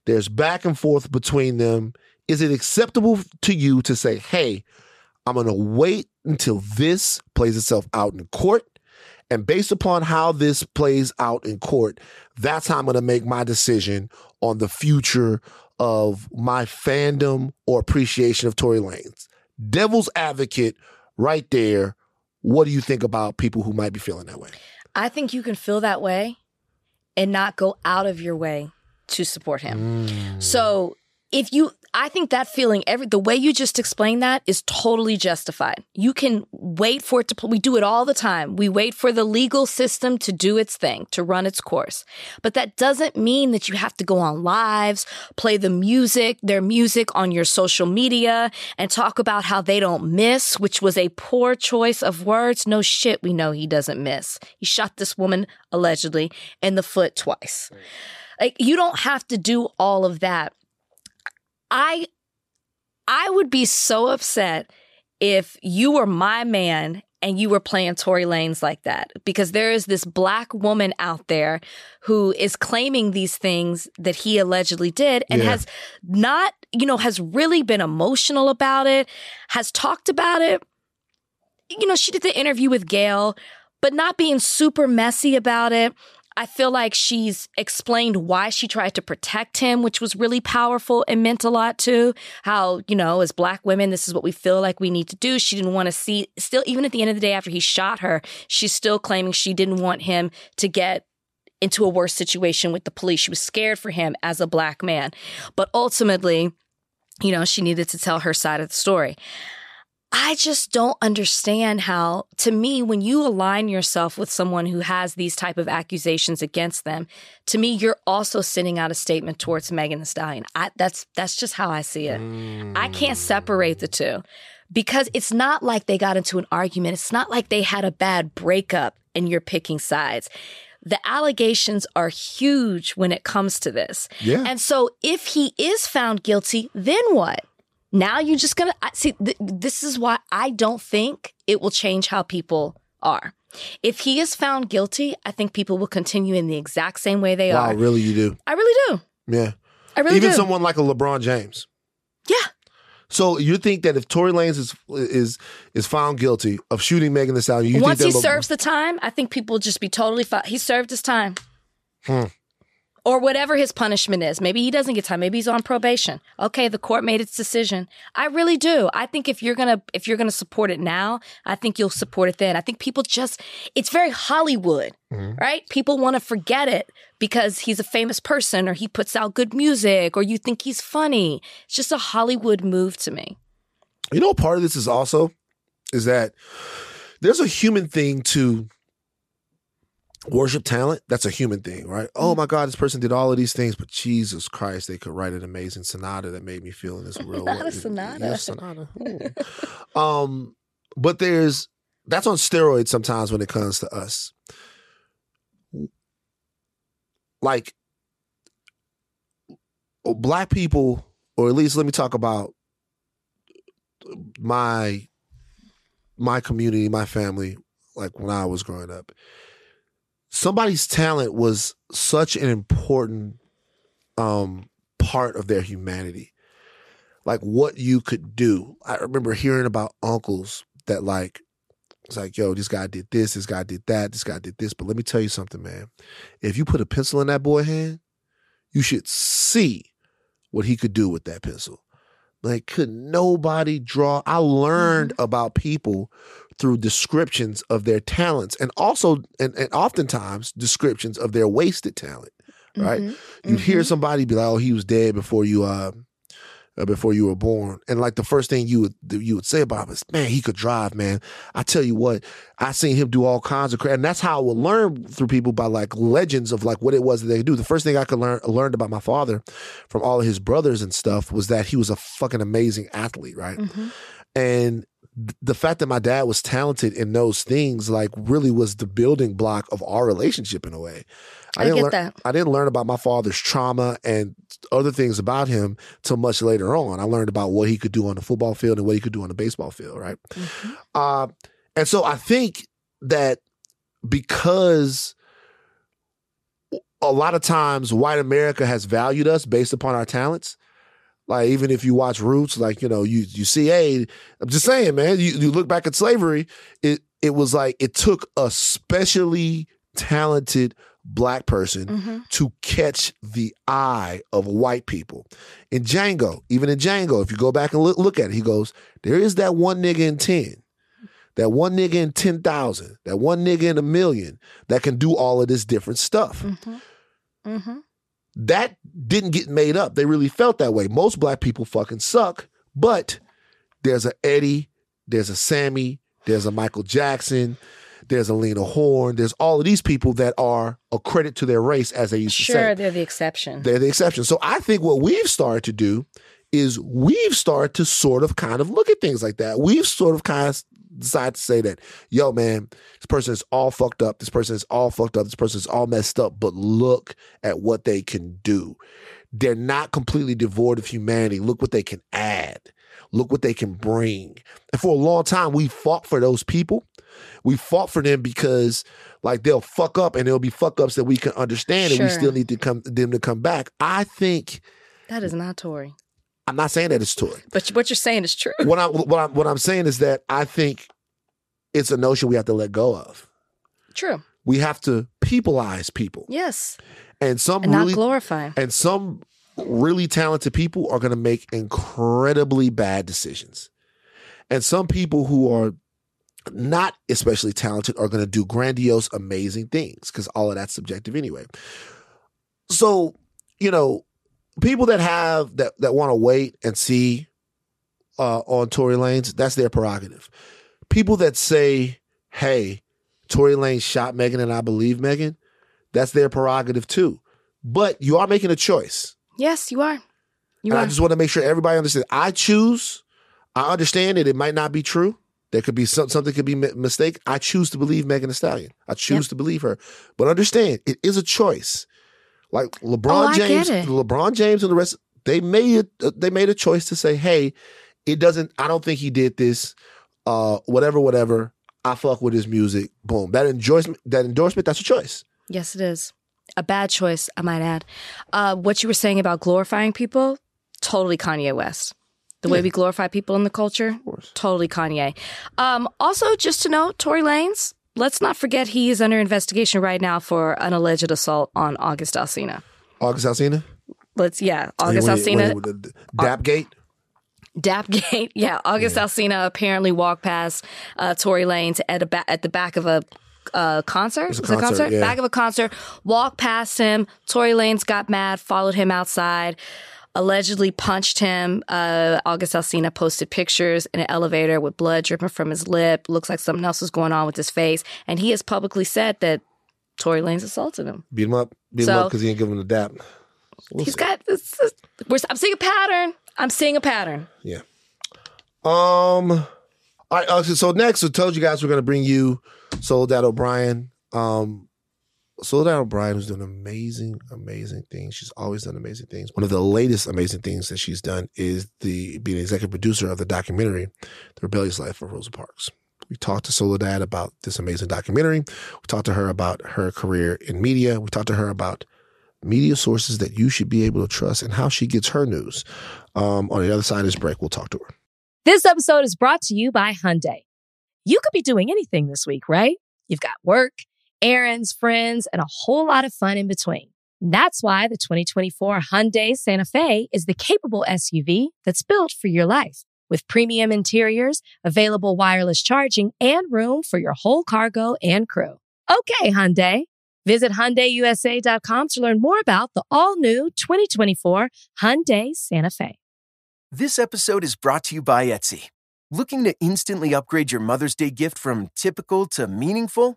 There's back and forth between them. Is it acceptable to you to say, hey, I'm going to wait until this plays itself out in court? And based upon how this plays out in court, that's how I'm going to make my decision on the future of my fandom or appreciation of Tory Lanez. Devil's advocate right there. What do you think about people who might be feeling that way? I think you can feel that way and not go out of your way to support him. Mm. So if you I think that feeling every the way you just explained that is totally justified. You can wait for it to we do it all the time. We wait for the legal system to do its thing, to run its course. But that doesn't mean that you have to go on lives, play the music, their music on your social media and talk about how they don't miss, which was a poor choice of words. No shit, we know he doesn't miss. He shot this woman allegedly in the foot twice. Like you don't have to do all of that. I I would be so upset if you were my man and you were playing Tory Lanez like that because there is this black woman out there who is claiming these things that he allegedly did and Yeah. has not, you know, has really been emotional about it, has talked about it. You know, she did the interview with Gail, but not being super messy about it. I feel like she's explained why she tried to protect him, which was really powerful and meant a lot too. How, you know, as black women, this is what we feel like we need to do. She didn't want to see, still, even at the end of the day after he shot her, she's still claiming she didn't want him to get into a worse situation with the police. She was scared for him as a black man. But ultimately, you know, she needed to tell her side of the story. I just don't understand how to me when you align yourself with someone who has these type of accusations against them to me you're also sending out a statement towards Megan Thee Stallion. I, that's that's just how I see it. I can't separate the two because it's not like they got into an argument. It's not like they had a bad breakup and you're picking sides. The allegations are huge when it comes to this. Yeah. And so if he is found guilty, then what? Now you're just gonna see. Th- this is why I don't think it will change how people are. If he is found guilty, I think people will continue in the exact same way they wow, are. really, you do? I really do. Yeah. I really Even do. someone like a LeBron James. yeah. So you think that if Tory Lanez is is is found guilty of shooting Megan Thee Stallion, you Once he think Le- serves the time, I think people will just be totally fine. He served his time. Hmm. Or whatever his punishment is. Maybe he doesn't get time. Maybe he's on probation. Okay, the court made its decision. I really do. I think if you're gonna if you're gonna support it now, I think you'll support it then. I think people just it's very Hollywood, Mhm. right? People want to forget it because he's a famous person or he puts out good music or you think he's funny. It's just a Hollywood move to me. You know, part of this is also is that there's a human thing to worship talent. That's a human thing, right? Oh my God, this person did all of these things, but Jesus Christ, they could write an amazing sonata that made me feel in this real Not a sonata. Yeah, sonata. Um, but there's that's on steroids sometimes when it comes to us. Like black people, or at least let me talk about my my community, my family, like when I was growing up. Somebody's talent was such an important um part of their humanity. Like what you could do. I remember hearing about uncles that like it's like, yo, this guy did this, this guy did that, this guy did this. But let me tell you something, man. If you put a pencil in that boy hand, you should see what he could do with that pencil. Like, could nobody draw? I learned about people through descriptions of their talents and also, and, and oftentimes, descriptions of their wasted talent, right? Mhm. You'd hear Mhm. somebody be like, oh, he was dead before you, uh, uh, before you were born. And like the first thing you would you would say about him is, man, he could drive, man. I tell you what, I seen him do all kinds of crap. And that's how I would learn through people by like legends of like what it was that they could do. The first thing I could learn learned about my father from all of his brothers and stuff was that he was a fucking amazing athlete, right? Mhm. And the fact that my dad was talented in those things like really was the building block of our relationship in a way. I didn't get learn, that. I didn't learn about my father's trauma and other things about him till much later on. I learned about what he could do on the football field and what he could do on the baseball field, right? Mhm. Uh, and so I think that because a lot of times white America has valued us based upon our talents. Like even if you watch Roots, like you know, you you see, hey, I'm just saying, man. You, you look back at slavery, it it was like it took a specially talented black person Mhm. to catch the eye of white people. In Django, even in Django, if you go back and look, look at it, he goes, there is that one nigga in 10, that one nigga in 10,000, that one nigga in a million that can do all of this different stuff. Mhm. Mhm. That didn't get made up. They really felt that way. Most black people fucking suck, but there's a Eddie, there's a Sammy, there's a Michael Jackson, there's a Lena Horne, there's all of these people that are a credit to their race, as they used to say. Sure, they're the exception. They're the exception. So I think what we've started to do is we've started to sort of kind of look at things like that. We've sort of kind of decided to say that, yo, man, this person is all fucked up. This person is all fucked up. This person is all messed up. But look at what they can do. They're not completely devoid of humanity. Look what they can add. Look what they can bring. And for a long time, we fought for those people. We fought for them because like they'll fuck up and there'll be fuck ups that we can understand and we still need to come them to come back. I think That is not Tory. I'm not saying that it's Tory. But what you're saying is true. what I what I'm what I'm saying is that I think it's a notion we have to let go of. True. We have to peopleize people, Yes. and some And really not glorify. and some really talented people are going to make incredibly bad decisions, and some people who are not especially talented are going to do grandiose, amazing things because all of that's subjective anyway. So you know, people that have that that want to wait and see uh, on Tory Lanez, that's their prerogative. People that say, "Hey, Tory Lanez shot Megan, and I believe Megan," that's their prerogative too. But you are making a choice. Yes, you are. You and are. I just want to make sure everybody understands. I choose. I understand that it might not be true. There could be some, something could be mi- mistake. I choose to believe Megan Thee Stallion. I choose Yep. to believe her. But understand, it is a choice. Like LeBron Oh, James. LeBron James and the rest, they made it. They made a choice to say, "Hey, it doesn't. I don't think he did this. Uh, whatever, whatever. I fuck with his music. Boom. That endorsement. That endorsement. That's a choice. Yes, it is. A bad choice, I might add. Uh, what you were saying about glorifying people, totally Kanye West. The way Yeah. we glorify people in the culture, totally Kanye. Um, also, just to note, Tory Lanez, let's not forget he is under investigation right now for an alleged assault on August Alsina. August Alsina. Let's, yeah, August Wait, Alsina. wait, wait, Dapgate. Dapgate, yeah. August Alsina apparently walked past uh, Tory Lanez at a ba- at the back of a uh, concert. was Was it a concert, concert? yeah. Back of a concert. Walked past him. Tory Lanez got mad, followed him outside. Allegedly punched him. Uh, August Alsina posted pictures in an elevator with blood dripping from his lip. Looks like something else was going on with his face. And he has publicly said that Tory Lanez assaulted him. Beat him up. Beat him up because he ain't give him the dap. We'll He's see. got this. this- we're, I'm seeing a pattern. I'm seeing a pattern. Yeah. Um. All right. Uh, so- so next, I told you guys we're gonna bring you Soledad O'Brien. Um, Soledad O'Brien who's doing amazing, amazing things. She's always done amazing things. One of the latest amazing things that she's done is the being executive producer of the documentary, "The Rebellious Life of Rosa Parks." We talked to Soledad about this amazing documentary. We talked to her about her career in media. We talked to her about media sources that you should be able to trust and how she gets her news. Um, on the other side of this break, we'll talk to her. This episode is brought to you by Hyundai. You could be doing anything this week, right? You've got work, errands, friends, and a whole lot of fun in between. That's why the 2024 Hyundai Santa Fe is the capable SUV that's built for your life. With premium interiors, available wireless charging, and room for your whole cargo and crew. Okay, Hyundai. Visit HyundaiUSA.com to learn more about the all-new 2024 Hyundai Santa Fe. This episode is brought to you by Etsy. Looking to instantly upgrade your Mother's Day gift from typical to meaningful?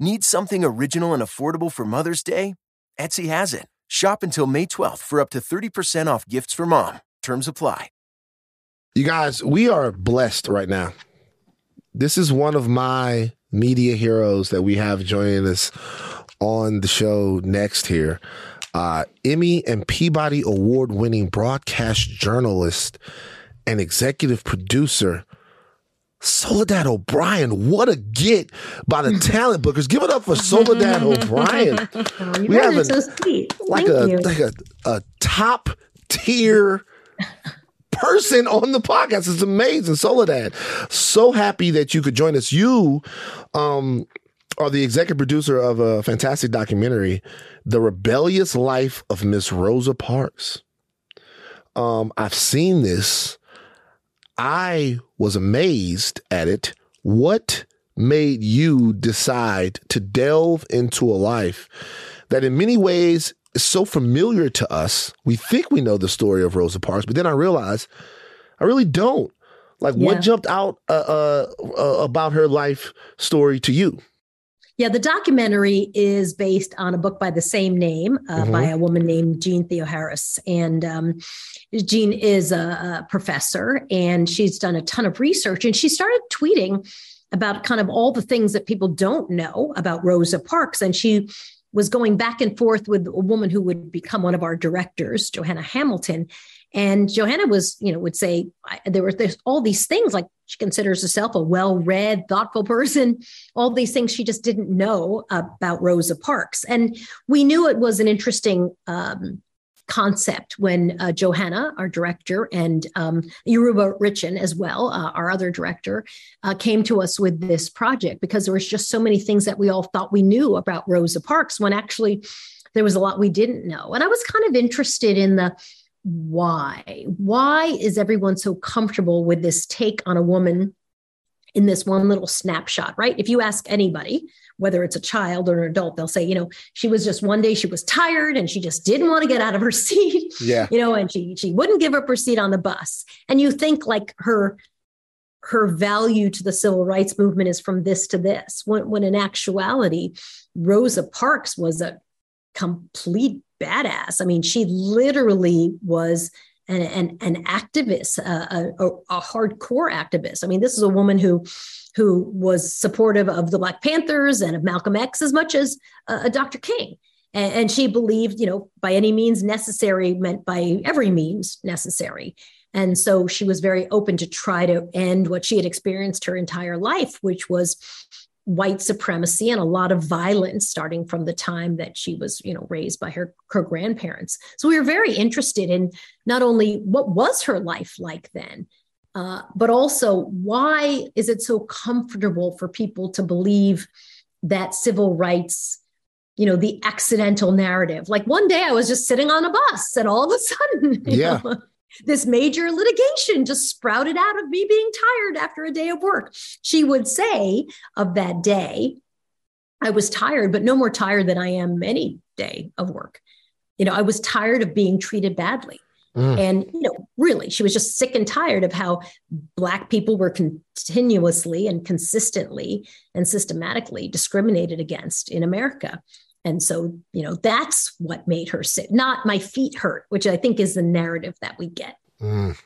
Need something original and affordable for Mother's Day? Etsy has it. Shop until May 12th for up to 30% off gifts for mom. Terms apply. You guys, we are blessed right now. This is one of my media heroes that we have joining us on the show next here. Uh, Emmy and Peabody award winning broadcast journalist and executive producer, Soledad O'Brien, what a get by the talent bookers. Give it up for Soledad O'Brien. Oh, you We have so sweet. Like Thank a you. like a, a top tier person on the podcast. It's amazing. Soledad. So happy that you could join us. You um are the executive producer of a fantastic documentary, The Rebellious Life of Miss Rosa Parks. Um, I've seen this. I was amazed at it. What made you decide to delve into a life that, in many ways, is so familiar to us? We think we know the story of Rosa Parks, but then I realized I really don't. Like, Yeah. what jumped out uh, uh, uh, about her life story to you? Yeah, the documentary is based on a book by the same name uh, Mhm. by a woman named Jeanne Theoharis. And um, Jeanne is a, a professor and she's done a ton of research. And she started tweeting about kind of all the things that people don't know about Rosa Parks. And she was going back and forth with a woman who would become one of our directors, Johanna Hamilton. And Johanna was, you know, would say I, there were there's all these things like she considers herself a well-read, thoughtful person. All these things she just didn't know about Rosa Parks, and we knew it was an interesting um, concept when uh, Johanna, our director, and um, Yoruba Richen as well, uh, our other director, uh, came to us with this project because there was just so many things that we all thought we knew about Rosa Parks when actually there was a lot we didn't know. And I was kind of interested in the why. Why is everyone so comfortable with this take on a woman in this one little snapshot, right? If you ask anybody, whether it's a child or an adult, they'll say, you know, she was just one day she was tired and she just didn't want to get out of her seat, Yeah. you know, and she she wouldn't give up her seat on the bus. And you think like her her value to the civil rights movement is from this to this, when, when in actuality, Rosa Parks was a complete badass. I mean, she literally was an, an, an activist, a, a, hardcore activist. I mean, this is a woman who who was supportive of the Black Panthers and of Malcolm X as much as uh, Dr. King. And, and she believed, you know, by any means necessary meant by every means necessary. And so she was very open to try to end what she had experienced her entire life, which was white supremacy and a lot of violence starting from the time that she was you know raised by her her grandparents so we were very interested in not only what was her life like then uh, but also why is it so comfortable for people to believe that civil rights you know the accidental narrative like one day i was just sitting on a bus and all of a sudden Yeah. know, this major litigation just sprouted out of me being tired after a day of work. She would say of that day i was tired but no more tired than i am any day of work. You know i was tired of being treated badly. Mm. and you know really she was just sick and tired of how black people were continuously and consistently and systematically discriminated against in america and so you know that's what made her sick not my feet hurt which i think is the narrative that we get Mm.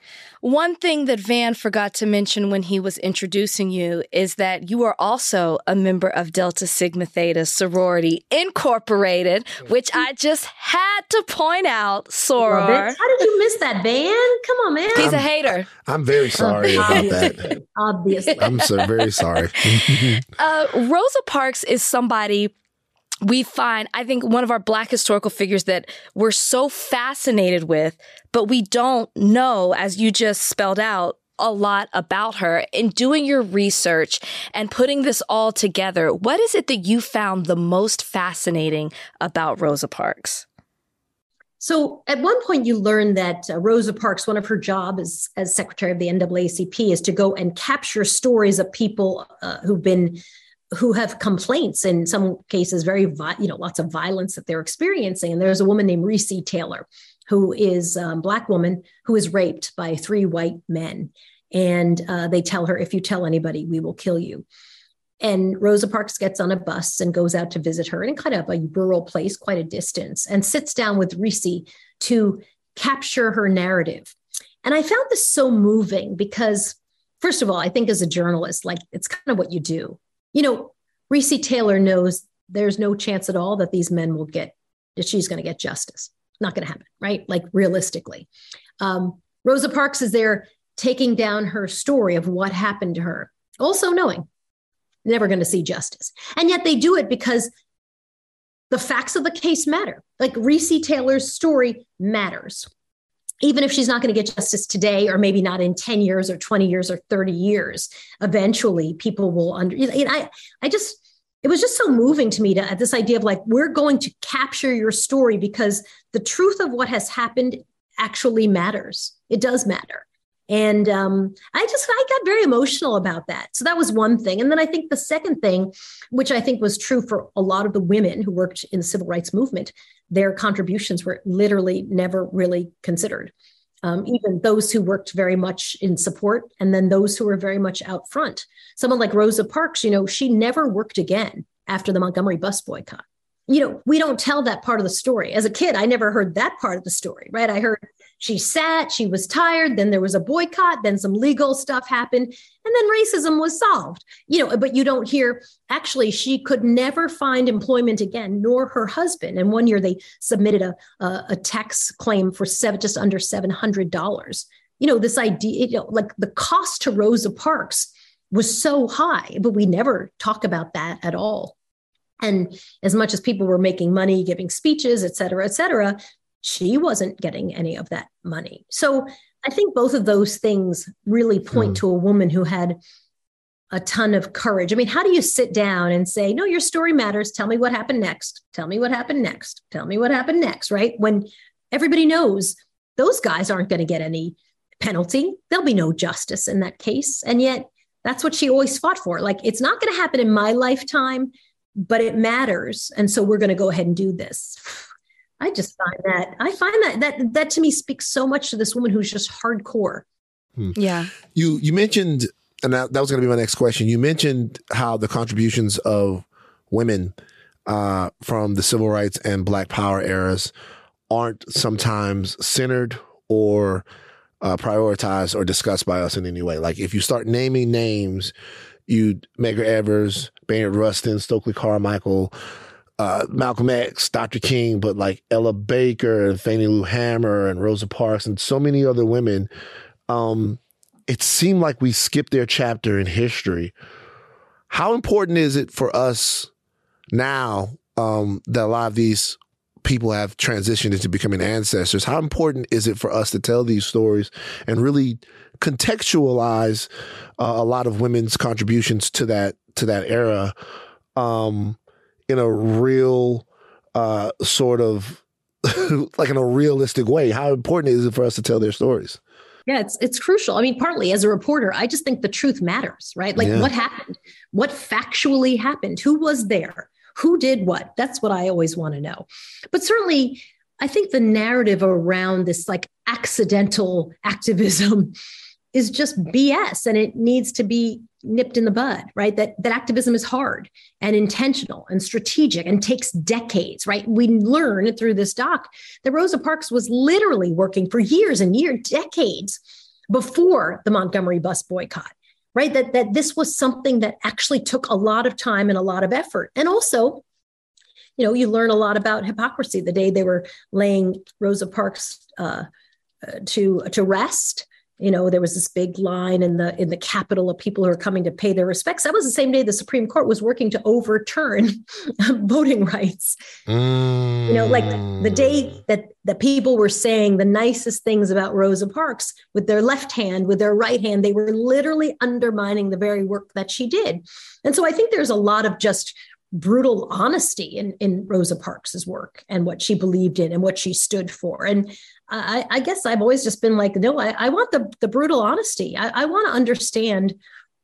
One thing that Van forgot to mention when he was introducing you is that you are also a member of Delta Sigma Theta Sorority Incorporated, which I just had to point out, Love Soror. how did you miss that van come on man He's a hater. I'm very sorry about that. obviously obviously I'm so very sorry. Uh, Rosa Parks is somebody we find, I think, one of our Black historical figures that we're so fascinated with, but we don't know, as you just spelled out, a lot about her. In doing your research and putting this all together, what is it that you found the most fascinating about Rosa Parks? So at one point, you learn that uh, Rosa Parks, one of her jobs as, as secretary of the NAACP, is to go and capture stories of people uh, who've been who have complaints in some cases very you know lots of violence that they're experiencing. And there's a woman named Recy taylor who is a black woman who is raped by three white men. And uh, they tell her if you tell anybody we will kill you. And rosa parks gets on a bus and goes out to visit her in kind of a rural place quite a distance and sits down with Recy to capture her narrative. And i found this so moving because first of all i think as a journalist like it's kind of what you do you know, Recy Taylor knows there's no chance at all that these men will get that she's going to get justice. Not going to happen, right? Like realistically. Um, Rosa Parks is there taking down her story of what happened to her. also knowing never going to see justice. And yet they do it because the facts of the case matter. Like Recy Taylor's story matters. Even if she's not going to get justice today, or maybe not in 10 years or 20 years or 30 years, eventually people will under. I, I just, it was just so moving to me to this idea of like, we're going to capture your story because the truth of what has happened actually matters. It does matter. And um, I just I got very emotional about that. So that was one thing. And then I think the second thing, which I think was true for a lot of the women who worked in the civil rights movement, their contributions were literally never really considered. Um, even those who worked very much in support, and then those who were very much out front. Someone like Rosa Parks, you know, she never worked again after the Montgomery bus boycott you know, we don't tell that part of the story. As a kid, I never heard that part of the story, right? I heard she sat, she was tired, then there was a boycott, then some legal stuff happened, and then racism was solved. You know, but you don't hear actually she could never find employment again, nor her husband. And one year they submitted a a, a tax claim for seven, just under seven hundred dollars. You know, this idea, you know, like the cost to Rosa Parks was so high, but we never talk about that at all. And as much as people were making money, giving speeches, et cetera, et cetera, she wasn't getting any of that money. So I think both of those things really point mm. to a woman who had a ton of courage. I mean, how do you sit down and say, no, your story matters. Tell me what happened next. Tell me what happened next. Tell me what happened next, right? When everybody knows those guys aren't going to get any penalty, there'll be no justice in that case. And yet, that's what she always fought for. Like, it's not going to happen in my lifetime, but it matters. And so we're going to go ahead and do this. I just find that I find that that that to me speaks so much to this woman who's just hardcore. Hmm. Yeah. You you mentioned, and that, that was going to be my next question. You mentioned how the contributions of women uh, from the civil rights and Black Power eras aren't sometimes centered or uh, prioritized or discussed by us in any way. Like if you start naming names, you Medgar Evers, Bayard Rustin, Stokely Carmichael, uh, Malcolm X, Dr. King, but like Ella Baker and Fannie Lou Hamer and Rosa Parks and so many other women. Um, it seemed like we skipped their chapter in history. How important is it for us now um, that a lot of these people have transitioned into becoming ancestors? How important is it for us to tell these stories and really contextualize uh, a lot of women's contributions to that to that era um, in a real uh, sort of like in a realistic way? How important is it for us to tell their stories? Yeah, it's it's crucial. I mean, partly as a reporter, I just think the truth matters, right? Like yeah. what happened, what factually happened, who was there, who did what. That's what I always want to know. But certainly, I think the narrative around this like accidental activism is just BS and it needs to be nipped in the bud, right? That that activism is hard and intentional and strategic and takes decades, right? We learn through this doc that Rosa Parks was literally working for years and years, decades before the Montgomery bus boycott, right? That that this was something that actually took a lot of time and a lot of effort. And also, you know, you learn a lot about hypocrisy the day they were laying Rosa Parks uh, uh to to rest you know there was this big line in the in the capital of people who are coming to pay their respects that was the same day the supreme court was working to overturn voting rights mm. you know like the day mm. that the people were saying the nicest things about rosa parks with their left hand with their right hand they were literally undermining the very work that she did and so i think there's a lot of just brutal honesty in, in Rosa Parks's work and what she believed in and what she stood for. And I, I guess I've always just been like, no, I, I want the, the brutal honesty. I, I want to understand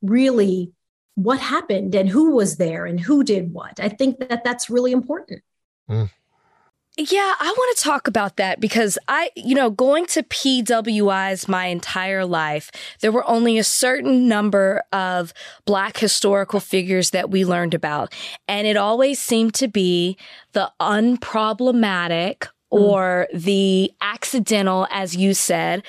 really what happened and who was there and who did what. I think that that's really important. Mm. Yeah, I want to talk about that because I, you know, going to PWIs my entire life, there were only a certain number of Black historical figures that we learned about. And it always seemed to be the unproblematic. Or the accidental, as you said,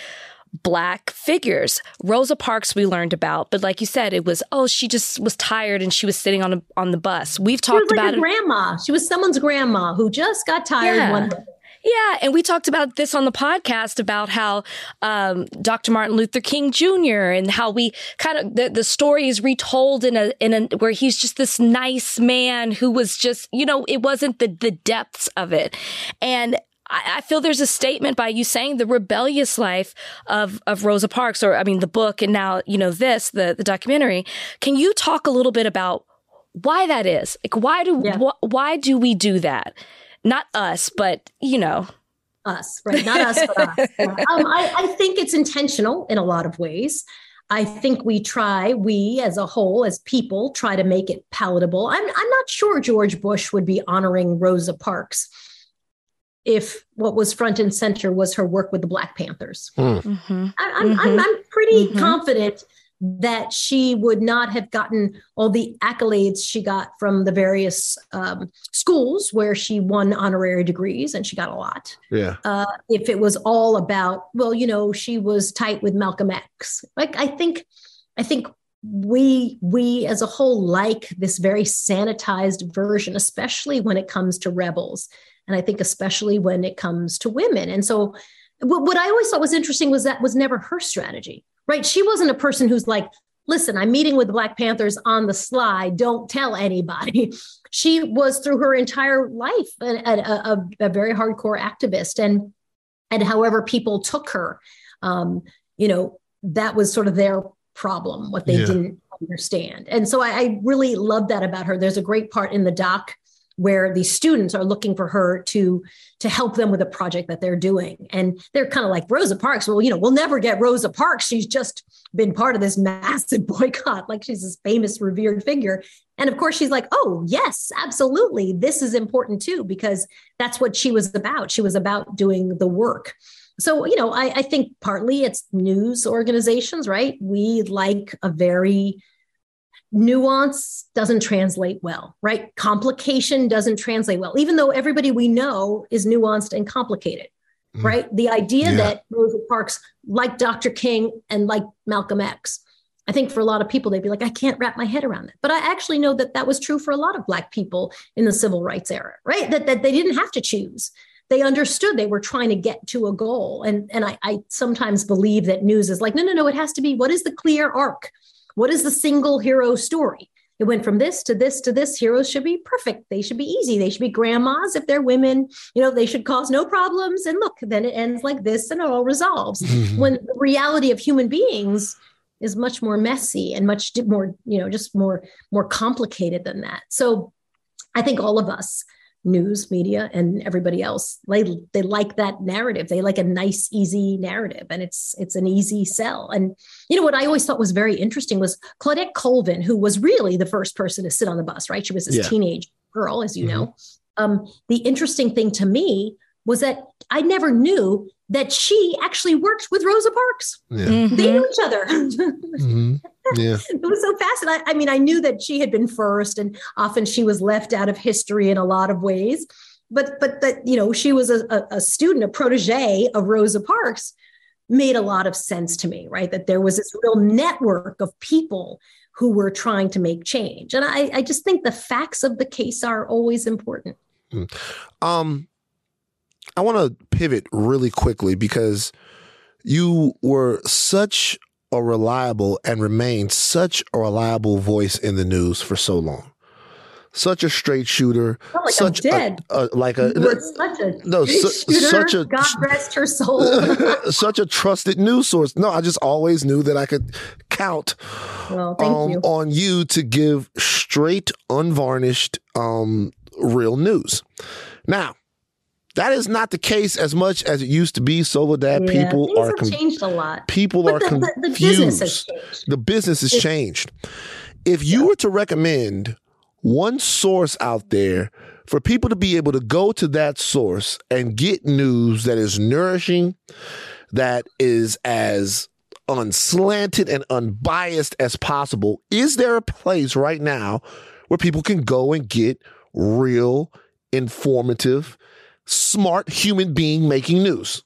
black figures. Rosa Parks we learned about, but like you said, it was oh she just was tired and she was sitting on a, on the bus. We've talked like about it. Grandma. She was someone's grandma who just got tired yeah. one day. Yeah, and we talked about this on the podcast about how um, Dr. Martin Luther King Jr. and how we kind of the, the story is retold in a in a where he's just this nice man who was just you know it wasn't the the depths of it, and I, I feel there's a statement by you saying the rebellious life of of Rosa Parks, or I mean the book, and now you know this the the documentary. Can you talk a little bit about why that is? Like why do Yeah. wh- why do we do that? Not us, but you know. us, right? Not us, but us. Um, I, I think it's intentional in a lot of ways. I think we try, we as a whole, as people, try to make it palatable. I'm, I'm not sure George Bush would be honoring Rosa Parks if what was front and center was her work with the Black Panthers. Mm-hmm. I, I'm, I'm, I'm pretty confident that she would not have gotten all the accolades she got from the various um, schools where she won honorary degrees, and she got a lot Yeah. uh, if it was all about well you know she was tight with malcolm x like i think i think we we as a whole like this very sanitized version especially when it comes to rebels and i think especially when it comes to women. And so what, what i always thought was interesting was that was never her strategy right? She wasn't a person who's like listen i'm meeting with the black panthers on the sly. Don't tell anybody. She was through her entire life a, a, a, a very hardcore activist. And and however people took her um, you know that was sort of their problem what they Yeah. didn't understand. And so I, I really love that about her. There's a great part in the doc where these students are looking for her to to help them with a project that they're doing. And they're kind of like rosa parks. Well you know we'll never get rosa parks. She's just been part of this massive boycott. Like she's this famous revered figure. And of course she's like oh yes absolutely. This is important too because that's what she was about. She was about doing the work. So you know I, I think partly it's news organizations right? We like a very nuance doesn't translate well right? Complication doesn't translate well even though everybody we know is nuanced and complicated Mm. right? The idea Yeah. that rosa parks like dr king and like malcolm x i think for a lot of people they'd be like i can't wrap my head around that. But i actually know that that was true for a lot of black people in the civil rights era right? That, that they didn't have to choose. They understood they were trying to get to a goal. And and I, I sometimes believe that news is like no no no it has to be what is the clear arc what is the single hero story? It went from this to this to this. Heroes should be perfect. They should be easy. They should be grandmas. If they're women you know they should cause no problems. And look then it ends like this and it all resolves. Mhm. when the reality of human beings is much more messy and much more you know just more more complicated than that. So i think all of us news media and everybody else they they like that narrative they like a nice easy narrative and it's it's an easy sell and you know what i always thought was very interesting was claudette colvin who was really the first person to sit on the bus right she was this Yeah. teenage girl as you know um, the interesting thing to me was that i never knew that she actually worked with rosa parks Yeah. Mm-hmm. they knew each other Mhm. Yeah. it was so fascinating. I, I mean, I knew that she had been first, and often she was left out of history in a lot of ways. But but that you know she was a, a, a student, a protege of Rosa Parks, made a lot of sense to me. Right, that there was this real network of people who were trying to make change, and I, I just think the facts of the case are always important. Um, I want to pivot really quickly because you were such a reliable and remain such a reliable voice in the news for so long. Such a straight shooter. Not like such. A, a- like a such a no, su- shooter. such a God rest her soul. such a trusted news source. No, I just always knew that I could count well, um, you. on you to give straight, unvarnished, um, real news. Now, that is not the case as much as it used to be. Soledad Yeah, people are have con- changed a lot. people But are the, the, confused. the business has changed. The business has changed. If you were to recommend one source out there for people to be able to go to that source and get news that is nourishing, that is as unslanted and unbiased as possible, is there a place right now where people can go and get real, informative, smart human being making news?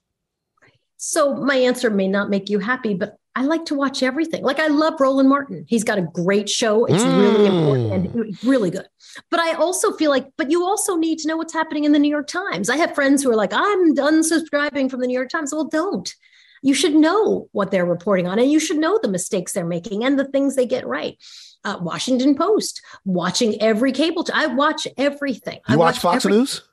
So my answer may not make you happy, but I like to watch everything. Like I love Roland Martin. He's got a great show. It's really important and really good. But I also feel like, but you also need to know what's happening in the New York Times. I have friends who are like, I'm done subscribing from the New York Times. Well, don't. You should know what they're reporting on and you should know the mistakes they're making and the things they get right. Uh, Washington Post, watching every cable. T- I watch everything. You I watch Fox every- News?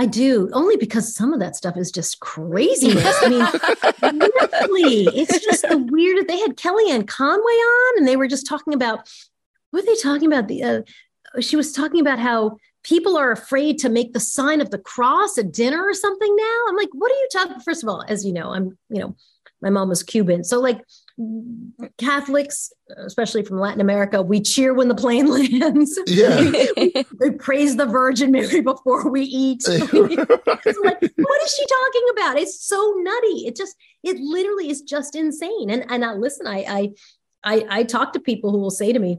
I do, only because some of that stuff is just craziness. I mean, really, it's just the weird. They had Kellyanne Conway on, and they were just talking about what are they talking about? The uh, she was talking about how people are afraid to make the sign of the cross at dinner or something. Now I'm like, what are you talking? First of all, as you know, I'm you know, my mom was Cuban, so like Catholics, especially from Latin America, we cheer when the plane lands. Yeah. we, we praise the Virgin Mary before we eat. Like, what is she talking about? It's so nutty. It just, it literally is just insane. And and I listen, I I I, I talk to people who will say to me,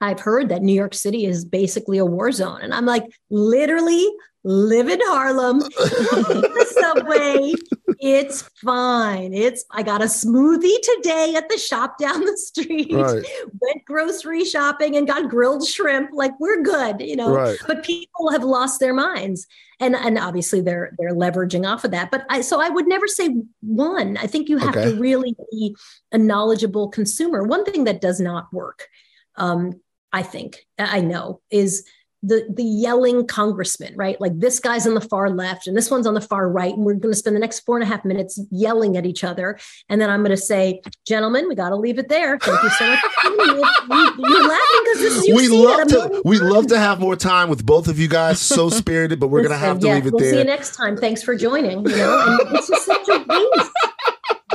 I've heard that New York City is basically a war zone. And I'm like, literally live in Harlem, the subway. It's fine. It's I got a smoothie today at the shop down the street. Right. Went grocery shopping and got grilled shrimp. Like we're good, you know. Right. But people have lost their minds. And and obviously they're they're leveraging off of that. But I so I would never say one. I think you have Okay. to really be a knowledgeable consumer. One thing that does not work um, I think I know is the the yelling congressman, right? Like this guy's on the far left and this one's on the far right, and we're going to spend the next four and a half minutes yelling at each other, and then I'm going to say, "Gentlemen, we got to leave it there. Thank you so much." for tuning in." You- You're laughing because this is we love. To we love to have more time with both of you guys. So spirited, but we're gonna have to yeah, leave it there. we'll see you next time. Thanks for joining. You know, and it's just such a waste.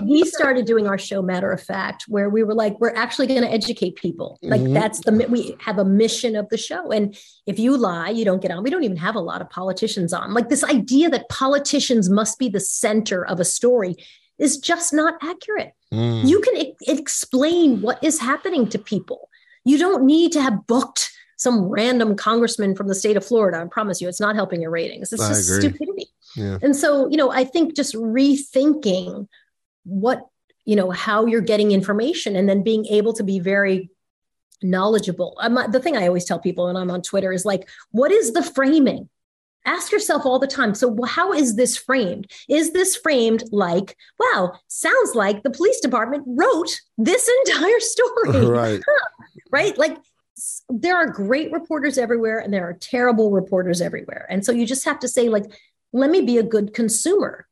We started doing our show, matter of fact, where we were like, we're actually going to educate people. Like Mhm. that's the we have a mission of the show. And if you lie, you don't get on. We don't even have a lot of politicians on. Like this idea that politicians must be the center of a story is just not accurate. Mm. You can e- explain what is happening to people. You don't need to have booked some random congressman from the state of Florida. I promise you, it's not helping your ratings. It's I just agree. stupidity. Yeah. And so, you know, I think just rethinking what, you know, how you're getting information and then being able to be very knowledgeable. I'm not, the thing I always tell people, and I'm on Twitter, is like, what is the framing? Ask yourself all the time. So, how is this framed? Is this framed like, wow, sounds like the police department wrote this entire story? Right. right? Like there are great reporters everywhere and there are terrible reporters everywhere. And so you just have to say, like, let me be a good consumer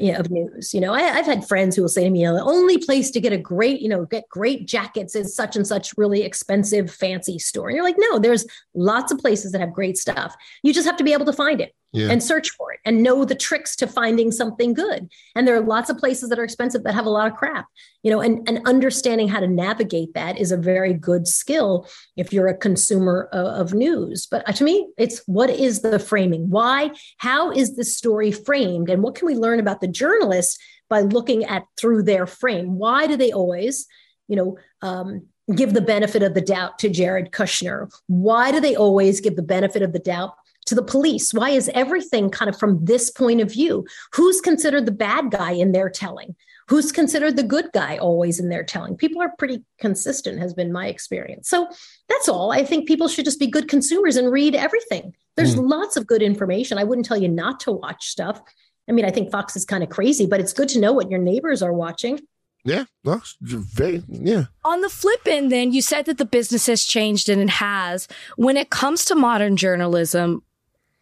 you know, of news. You know, I, I've had friends who will say to me, you know, the only place to get a great, you know, get great jackets is such and such really expensive, fancy store. And you're like, no, there's lots of places that have great stuff. You just have to be able to find it Yeah. and search for it and know the tricks to finding something good. And there are lots of places that are expensive that have a lot of crap, you know, and, and understanding how to navigate that is a very good skill if you're a consumer of, of news. But uh, to me, it's what is the framing? Why? How is this story framed? And what can we learn about the journalist by looking at through their frame? Why do they always, you know, um, give the benefit of the doubt to Jared Kushner? Why do they always give the benefit of the doubt to the police? Why is everything kind of from this point of view? Who's considered the bad guy in their telling? Who's considered the good guy always in their telling? People are pretty consistent, has been my experience. So that's all. I think people should just be good consumers and read everything. There's hmm. lots of good information. I wouldn't tell you not to watch stuff. I mean, I think Fox is kind of crazy, but it's good to know what your neighbors are watching. Yeah. No, very yeah. On the flip end, then, you said that the business has changed and it has. When it comes to modern journalism,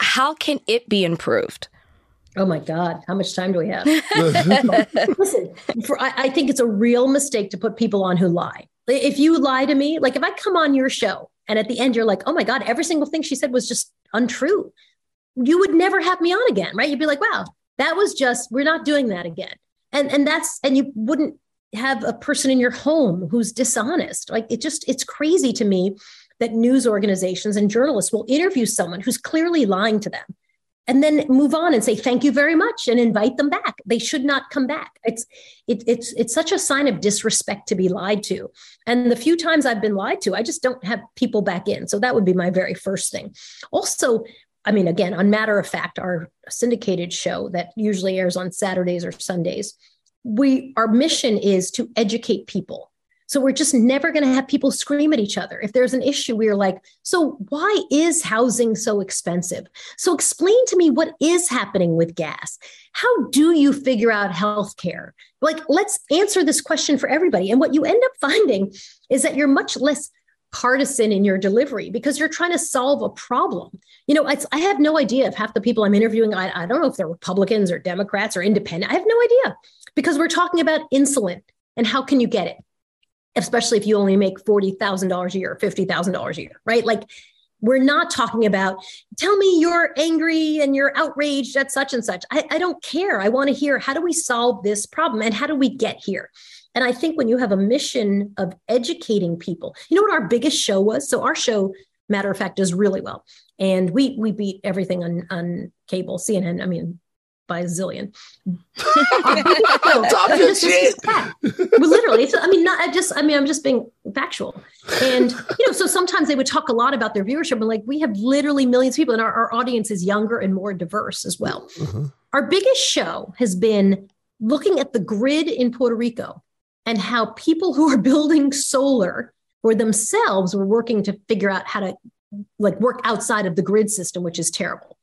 how can it be improved? Oh my God, how much time do we have? Listen, for, I, I think it's a real mistake to put people on who lie. If you lie to me, like if I come on your show and at the end you're like, oh my God, every single thing she said was just untrue, you would never have me on again, right? You'd be like, wow, that was just, we're not doing that again. And and that's and you wouldn't have a person in your home who's dishonest. Like it just, it's crazy to me that news organizations and journalists will interview someone who's clearly lying to them and then move on and say thank you very much and invite them back. They should not come back. It's it, it's it's such a sign of disrespect to be lied to. And the few times i've been lied to i just don't have people back in. So that would be my very first thing. Also i mean again on matter of fact our syndicated show that usually airs on saturdays or sundays we our mission is to educate people. So we're just never going to have people scream at each other. If there's an issue, we're like, so why is housing so expensive? So explain to me what is happening with gas. How do you figure out healthcare? Like, let's answer this question for everybody. And what you end up finding is that you're much less partisan in your delivery because you're trying to solve a problem. You know, I have no idea if half the people I'm interviewing, I, I don't know if they're Republicans or Democrats or independent. I have no idea because we're talking about insulin and how can you get it? Especially if you only make $40,000 a year, $50,000 a year, right? Like we're not talking about, tell me you're angry and you're outraged at such and such. I, I don't care. I want to hear how do we solve this problem and how do we get here? And I think when you have a mission of educating people, you know what our biggest show was? So our show, matter of fact, does really well. And we we beat everything on on cable, CNN. I mean, by a zillion. Shit. well, literally, I mean, not I just. I mean, I'm just being factual. And you know, so sometimes they would talk a lot about their viewership, but like we have literally millions of people, and our, our audience is younger and more diverse as well. Mm-hmm. Our biggest show has been looking at the grid in Puerto Rico and how people who are building solar for themselves were working to figure out how to like work outside of the grid system, which is terrible.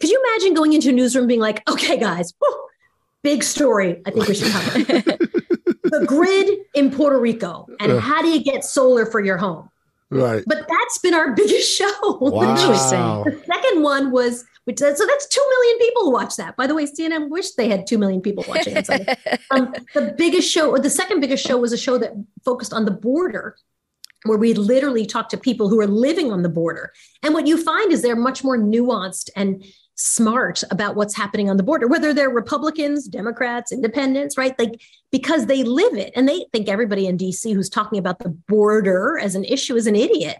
Could you imagine going into a newsroom being like, okay, guys, whew, big story. I think we should cover the grid in Puerto Rico and Yeah. how do you get solar for your home? Right. But that's been our biggest show. Wow. The second one was, which so that's two million people who watch that. By the way, CNN wished they had two million people watching it. Um, the biggest show, or the second biggest show, was a show that focused on the border, where we literally talked to people who are living on the border. And what you find is they're much more nuanced and smart about what's happening on the border, whether they're Republicans, Democrats, independents, right? Like because they live it and they think everybody in DC who's talking about the border as an issue is an idiot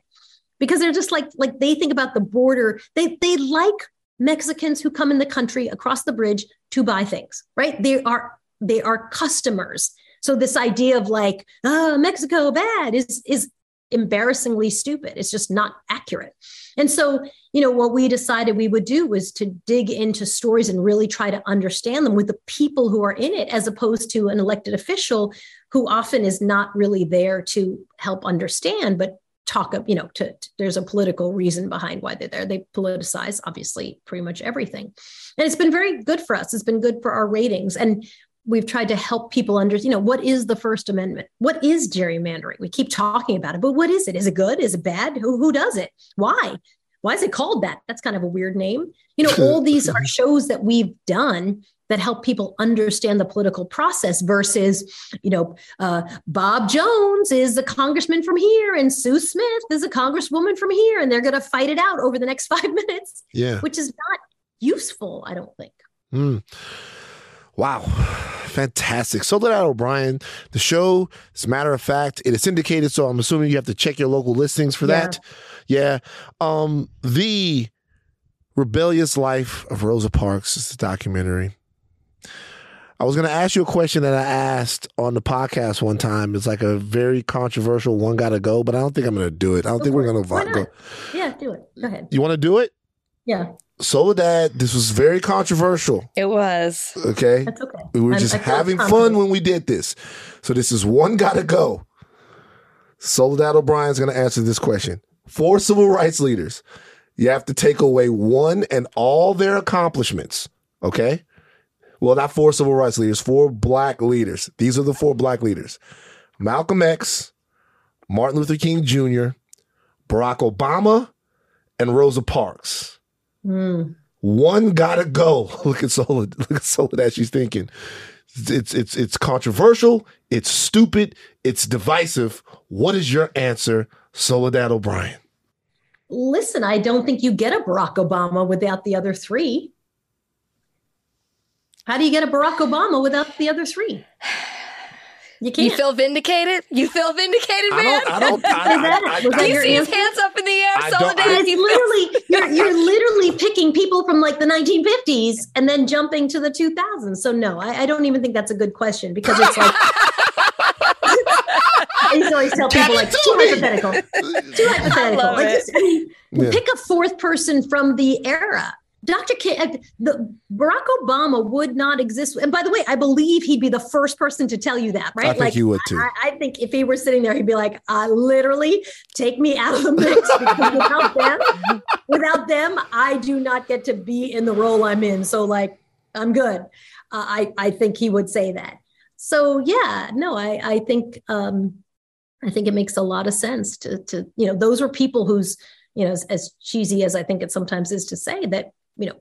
because they're just like like they think about the border. They they like Mexicans who come in the country across the bridge to buy things, right? They are they are customers. So this idea of like, oh, Mexico bad is is embarrassingly stupid. It's just not accurate. And so, you know, what we decided we would do was to dig into stories and really try to understand them with the people who are in it, as opposed to an elected official who often is not really there to help understand, but talk up, you know, to, to- there's a political reason behind why they're there. They politicize obviously pretty much everything. And it's been very good for us. It's been good for our ratings. And we've tried to help people understand, you know, what is the First Amendment? What is gerrymandering? We keep talking about it, but what is it? Is it good? Is it bad? Who, who does it? Why? Why is it called that? That's kind of a weird name. You know, all these are shows that we've done that help people understand the political process versus, you know, uh, Bob Jones is a congressman from here and Sue Smith is a congresswoman from here, and they're going to fight it out over the next five minutes, Yeah. which is not useful, I don't think. Mm. Wow. Fantastic. Soledad O'Brien, the show, as a matter of fact, it is syndicated, so I'm assuming you have to check your local listings for Yeah. that. Yeah. Um, the Rebellious Life of Rosa Parks is a documentary. I was going to ask you a question that I asked on the podcast one time. It's like a very controversial one got to go, but I don't think I'm going to do it. I don't Go think we're going to go. Yeah, do it. Go ahead. You want to do it? Yeah, Soledad, this was very controversial. It was. Okay. that's okay. We were I'm- just I feel having fun when we did this. So this is one gotta go. Soledad O'Brien's gonna answer this question. Four civil rights leaders. You have to take away one and all their accomplishments. Okay? Well, not four civil rights leaders, four black leaders. These are the four black leaders. Malcolm X, Martin Luther King Jr., Barack Obama, and Rosa Parks. Mm. One gotta go. Look at Soledad. Look at Soledad. She's thinking. It's it's it's controversial. It's stupid. It's divisive. What is your answer, Soledad O'Brien? Listen, I don't think you get a Barack Obama without the other three. How do you get a Barack Obama without the other three? You can't. You feel vindicated? You feel vindicated, I man? don't. I don't. I, I, I, was you see his hands up in the air, I don't- Soledad. I- it's You literally you're you're literally picking people from like the 1950s and then jumping to the 2000s. So no, I, I don't even think that's a good question because it's like I used to always tell Give people like too me. hypothetical, too hypothetical. love Like, it. just, I mean, Yeah. pick a fourth person from the era. Dr. King, uh, the Barack Obama would not exist. And by the way, I believe he'd be the first person to tell you that, right? I think he would too. I, I think if he were sitting there, he'd be like, uh, literally, take me out of the mix because without them, without them, I do not get to be in the role I'm in. So, like, I'm good. Uh, I I think he would say that. So yeah, no, I I think um, I think it makes a lot of sense to to you know those are people whose you know as, as cheesy as I think it sometimes is to say that you know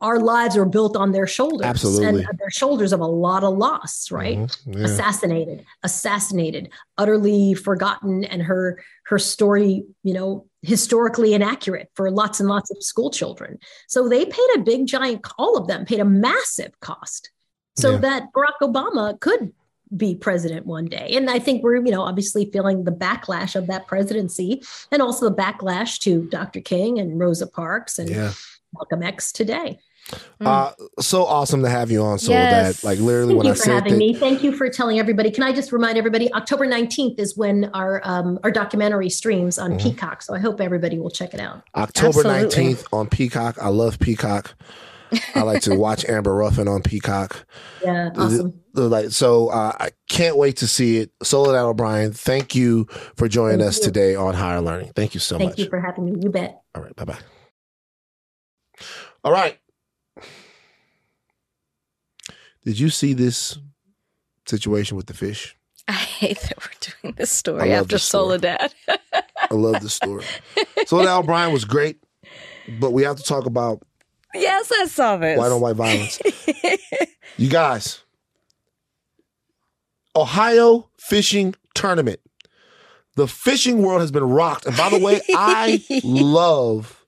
our lives are built on their shoulders Absolutely. and their shoulders of a lot of loss right Mhm. Yeah. assassinated assassinated utterly forgotten and her her story you know historically inaccurate for lots and lots of school children so they paid a big giant all of them paid a massive cost so Yeah. that barack obama could be president one day and i think we're you know obviously feeling the backlash of that presidency and also the backlash to dr king and rosa parks and Yeah. malcolm x today Uh, so awesome to have you on. So Yes. that, like, literally, Thank when you I for said having that, me. Thank you for telling everybody. Can I just remind everybody? October nineteenth is when our um, our documentary streams on Mhm. Peacock. So I hope everybody will check it out. October Absolutely. nineteenth on Peacock. I love Peacock. I like to watch Amber Ruffin on Peacock. Yeah, awesome. Like so, uh, I can't wait to see it. Soledad O'Brien, thank you for joining Thank us you. today on Higher Learning. Thank you so Thank much. Thank you for having me. You bet. All right, bye bye. All right. Did you see this situation with the fish? I hate that we're doing this story after this story. Soledad. I love this story. Soledad O'Brien was great, but we have to talk about yes, I saw this. white on white violence. You guys, Ohio fishing tournament. The fishing world has been rocked. And by the way, I love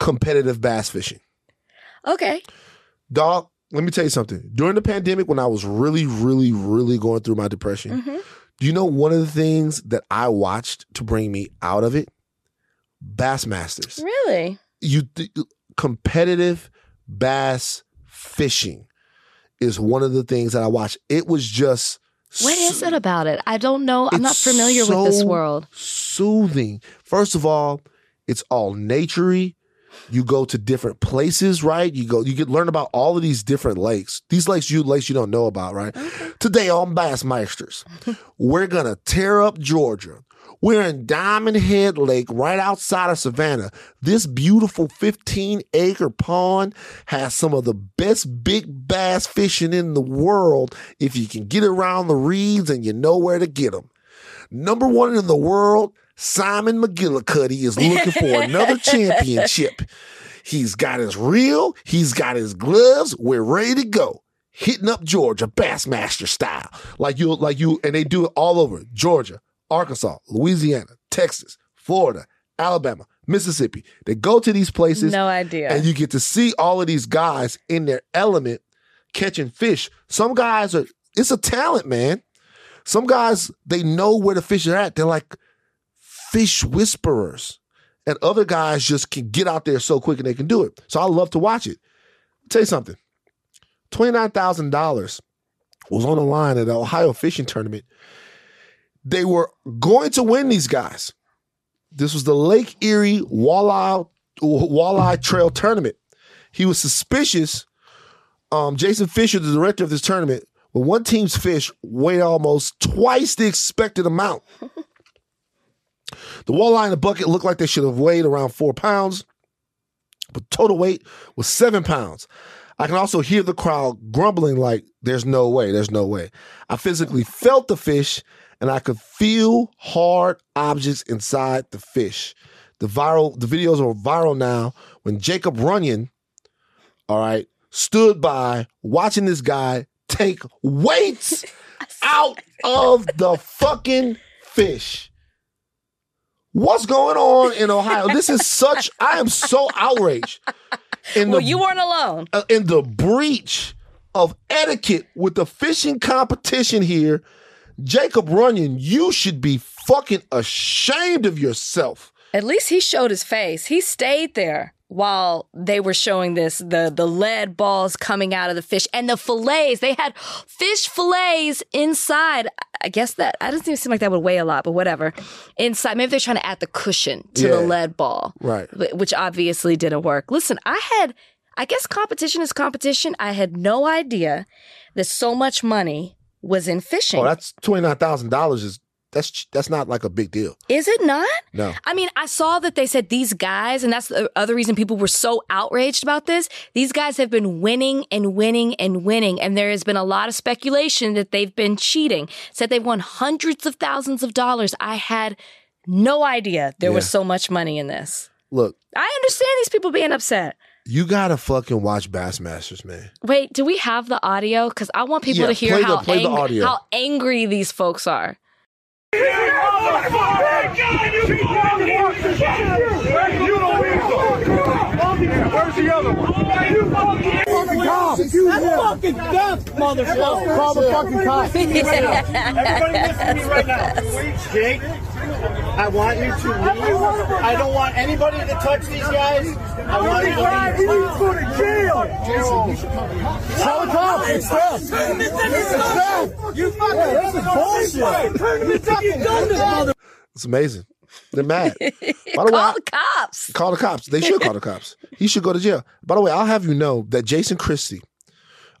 competitive bass fishing. okay. Dog, let me tell you something. During the pandemic, when I was really, really, really going through my depression, hmm do you know one of the things that I watched to bring me out of it? Bassmasters. Really? You th- competitive bass fishing is one of the things that I watch. It was just What is so- it about it? I don't know. I'm not familiar with this world. Soothing. First of all, it's all naturey. You go to different places, right? You go, you get learn about all of these different lakes. These lakes you lakes you don't know about, right? Today on Bassmasters, we're gonna tear up Georgia. We're in Diamond Head Lake, right outside of Savannah. This beautiful 15 acre pond has some of the best big bass fishing in the world if you can get around the reeds and you know where to get them. Number one in the world, Simon McGillicuddy is looking for another championship. He's got his reel, he's got his gloves. We're ready to go. Hitting up Georgia, Bassmaster style, like you, like you, and they do it all over Georgia, Arkansas, Louisiana, Texas, Florida, Alabama, Mississippi. They go to these places No idea. and you get to see all of these guys in their element catching fish. Some guys are, it's a talent, man. Some guys, they know where the fish are at. They're like fish whisperers. And other guys just can get out there so quick and they can do it. So I love to watch it. tell you something $29,000 was on the line at the Ohio fishing tournament. They were going to win these guys. This was the Lake Erie Walleye, Walleye Trail Tournament. He was suspicious. Um, Jason Fischer, the director of this tournament, when one team's fish weighed almost twice the expected amount. The walleye in the bucket looked like they should have weighed around four pounds, but total weight was seven pounds. I can also hear the crowd grumbling like, there's no way, there's no way. I physically felt the fish and I could feel hard objects inside the fish. The viral, the videos are viral now when Jacob Runyan, all right, stood by watching this guy take weights out of the fucking fish. What's going on in Ohio? This is such, I am so outraged. In well, the, you weren't alone. uh, in the breach of etiquette with the fishing competition here, Jacob Runyan, you should be fucking ashamed of yourself. At least he showed his face. He stayed there. while they were showing this the the lead balls coming out of the fish and the fillets they had fish fillets inside i guess that i doesn't even seem like that would weigh a lot but whatever inside maybe they're trying to add the cushion to Yeah. the lead ball Right. which obviously didn't work listen i had i guess competition is competition i had no idea that so much money was in fishing Oh, that's twenty nine thousand dollars. Is that's that's not like a big deal. is it not No. I mean, I saw that they said these guys, and that's the other reason people were so outraged about this. These guys have been winning and winning and winning, and there has been a lot of speculation that they've been cheating. Said they've won hundreds of thousands of dollars. I had no idea there was so much money in this. Look, I understand these people being upset. You gotta fucking watch Bassmasters, man. Wait, do we have the audio? Because I want people Yeah, to hear play the- how, play the ang- audio. how angry these folks are. Where's the other one? Cops! fucking death, motherfucker! Call the fucking cops! Everybody listen to me right now. Jake, I want you to leave. I don't want anybody to touch these guys. I want you to leave. You need to go to jail! Jason, you call the cops. Call the cops! It's death! It's death! You fucking this is bullshit! Turn him into you done this, mother- It's amazing. They're mad. By the way, Call I- the cops. Call the cops. They should call the cops. He should go to jail. By the way, I'll have you know that Jason Christie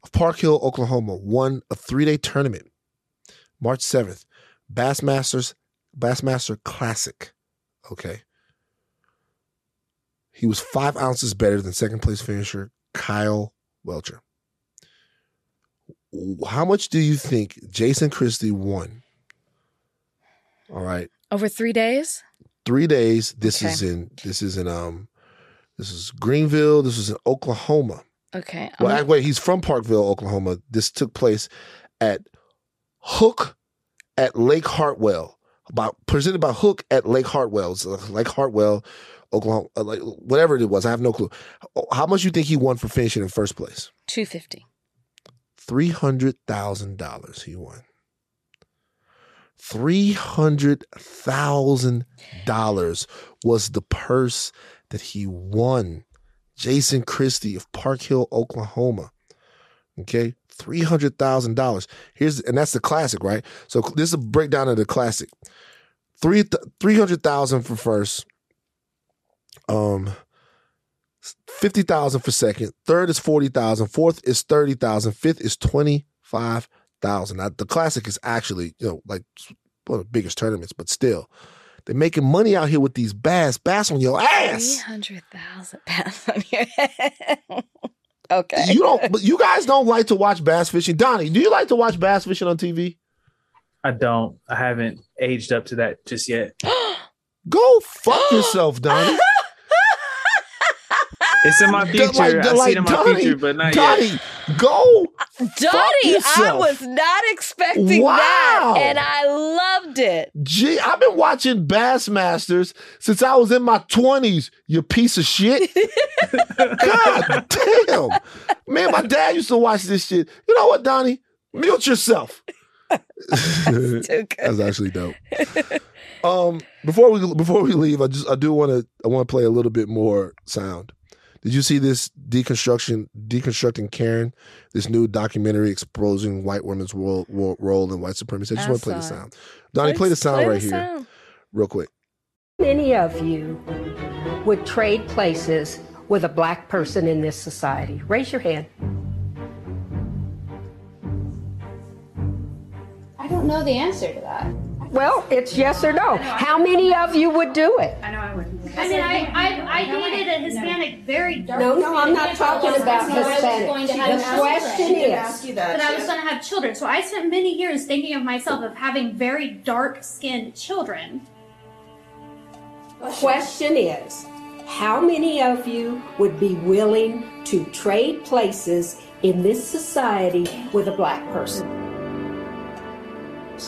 of Park Hill, Oklahoma, won a three day tournament, March 7th, Bassmasters, Bassmaster Classic. Okay. He was five ounces better than second place finisher Kyle Welcher. How much do you think Jason Christie won? All right Over three days? Three days. This Okay. is in this is in um this is Greenville. This was in Oklahoma. Okay. Well, I'm- act- wait, he's from Parkville, Oklahoma. This took place at Hook at Lake Hartwell. About presented by Huk at Lake Hartwell. It's Lake Hartwell, Oklahoma, uh, like whatever it was. I have no clue. How much you think he won for finishing in first place? 250. Three hundred thousand dollars he won. Three hundred thousand dollars was the purse that he won. Jason Christie of Park Hill, Oklahoma. Okay, three hundred thousand dollars. Here's and that's the classic, right? So this is a breakdown of the classic. Three three hundred thousand for first. Um, fifty thousand for second. Third is forty thousand. Fourth is thirty thousand. Fifth is twenty five thousand. Now the classic is actually you know like one of the biggest tournaments, but still, they're making money out here with these bass. Bass on your ass. 300,000 pounds on your head. okay. You don't. but You guys don't like to watch bass fishing. Donnie, do you like to watch bass fishing on TV? I don't. I haven't aged up to that just yet. Go fuck yourself, Donnie. It's in my future. Like- I see like it in my Donnie, future, but not Donnie, yet. go. Donnie, I was not expecting Wow. that. And I loved it. Gee, I've been watching Bassmasters since I was in my twenties. You piece of shit. God damn, man! My dad used to watch this shit. You know what, Donnie? Mute yourself. That's actually dope. Um, before we before we leave, I just I do want to I want to play a little bit more sound. Did you see this deconstruction deconstructing Karen? This new documentary exposing white women's role, role, role in white supremacy. I just I want to play the sound. Donnie, play, the sound play right the here, sound. real quick. Many of you would trade places with a black person in this society. Raise your hand. I don't know the answer to that. Well, it's yes or no. How many of you would do it? I know I wouldn't. I mean, I, I, I dated a Hispanic, very dark. No, no, I'm not Hispanic talking girl. about I was Hispanic. going to The question is- that I was going to have children. So I spent many years thinking of myself of having very dark-skinned children. Question is, how many of you would be willing to trade places in this society with a black person?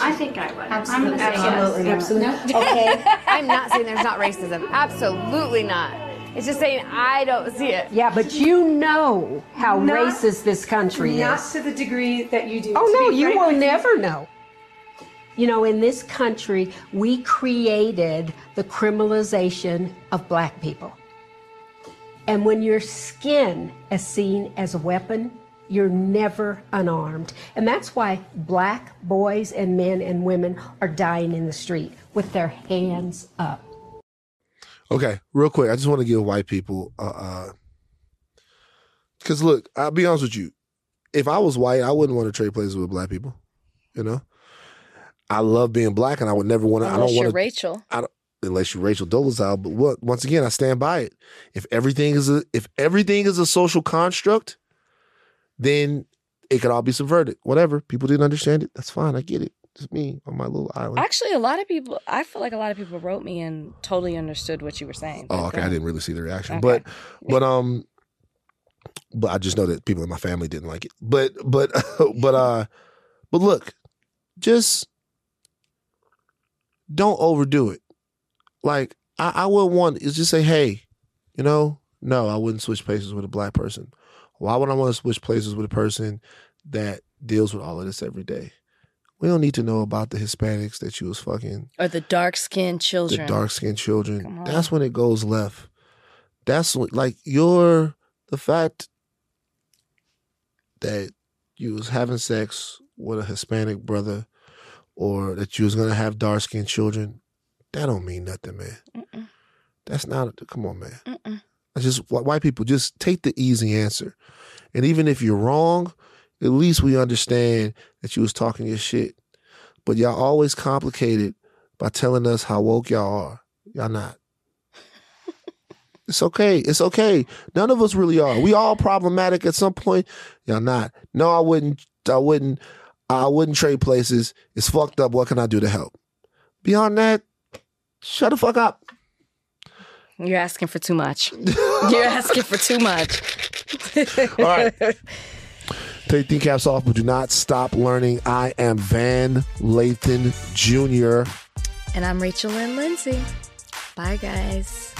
I think I would. Absolutely, I'm gonna say yes. Absolutely. No. Okay. I'm not saying there's not racism. Absolutely not. It's just saying I don't see it. Yeah, but you know how Not- racist this country not is. Not to the degree that you do. Oh, no, you will never know. You know, in this country, we created the criminalization of black people. And when your skin is seen as a weapon, you're never unarmed. And that's why black boys and men and women are dying in the street with their hands up. Okay, real quick, I just want to give white people uh uh cuz look, I'll be honest with you. If I was white, I wouldn't want to trade places with black people, you know? I love being black and I would never want to I don't you're want to Rachel. I don't unless you're Rachel Dolezal, but what once again, I stand by it. If everything is a if everything is a social construct, then it could all be subverted. Whatever. People didn't understand it. That's fine. I get it. Just me on my little island. Actually, a lot of people, I feel like a lot of people wrote me and totally understood what you were saying. Oh, okay. go I didn't really see the reaction, Okay. but but um, but I just know that people in my family didn't like it. But but but uh, but look, just don't overdo it. Like I, I would want is just say, hey, you know, no, I wouldn't switch places with a black person. Why would I want to switch places with a person that deals with all of this every day? We don't need to know about the Hispanics that you was fucking Or the dark skinned children. the dark skinned children. That's when it goes left. That's when, like your the fact that you was having sex with a Hispanic brother or that you was gonna have dark skinned children, that don't mean nothing, man. That's not come on, man. I just white people just take the easy answer. And even if you're wrong, at least we understand that you was talking your shit. But y'all always complicate it by telling us how woke y'all are. Y'all not. It's okay. It's okay. None of us really are. We all problematic at some point. Y'all not. No, I wouldn't. I wouldn't. I wouldn't trade places. It's fucked up. What can I do to help? Beyond that, shut the fuck up. You're asking for too much. You're asking for too much. All right. Take thin caps off, but do not stop learning. I am Van Lathan Jr. And I'm Rachel Lynn Lindsay. Bye, guys.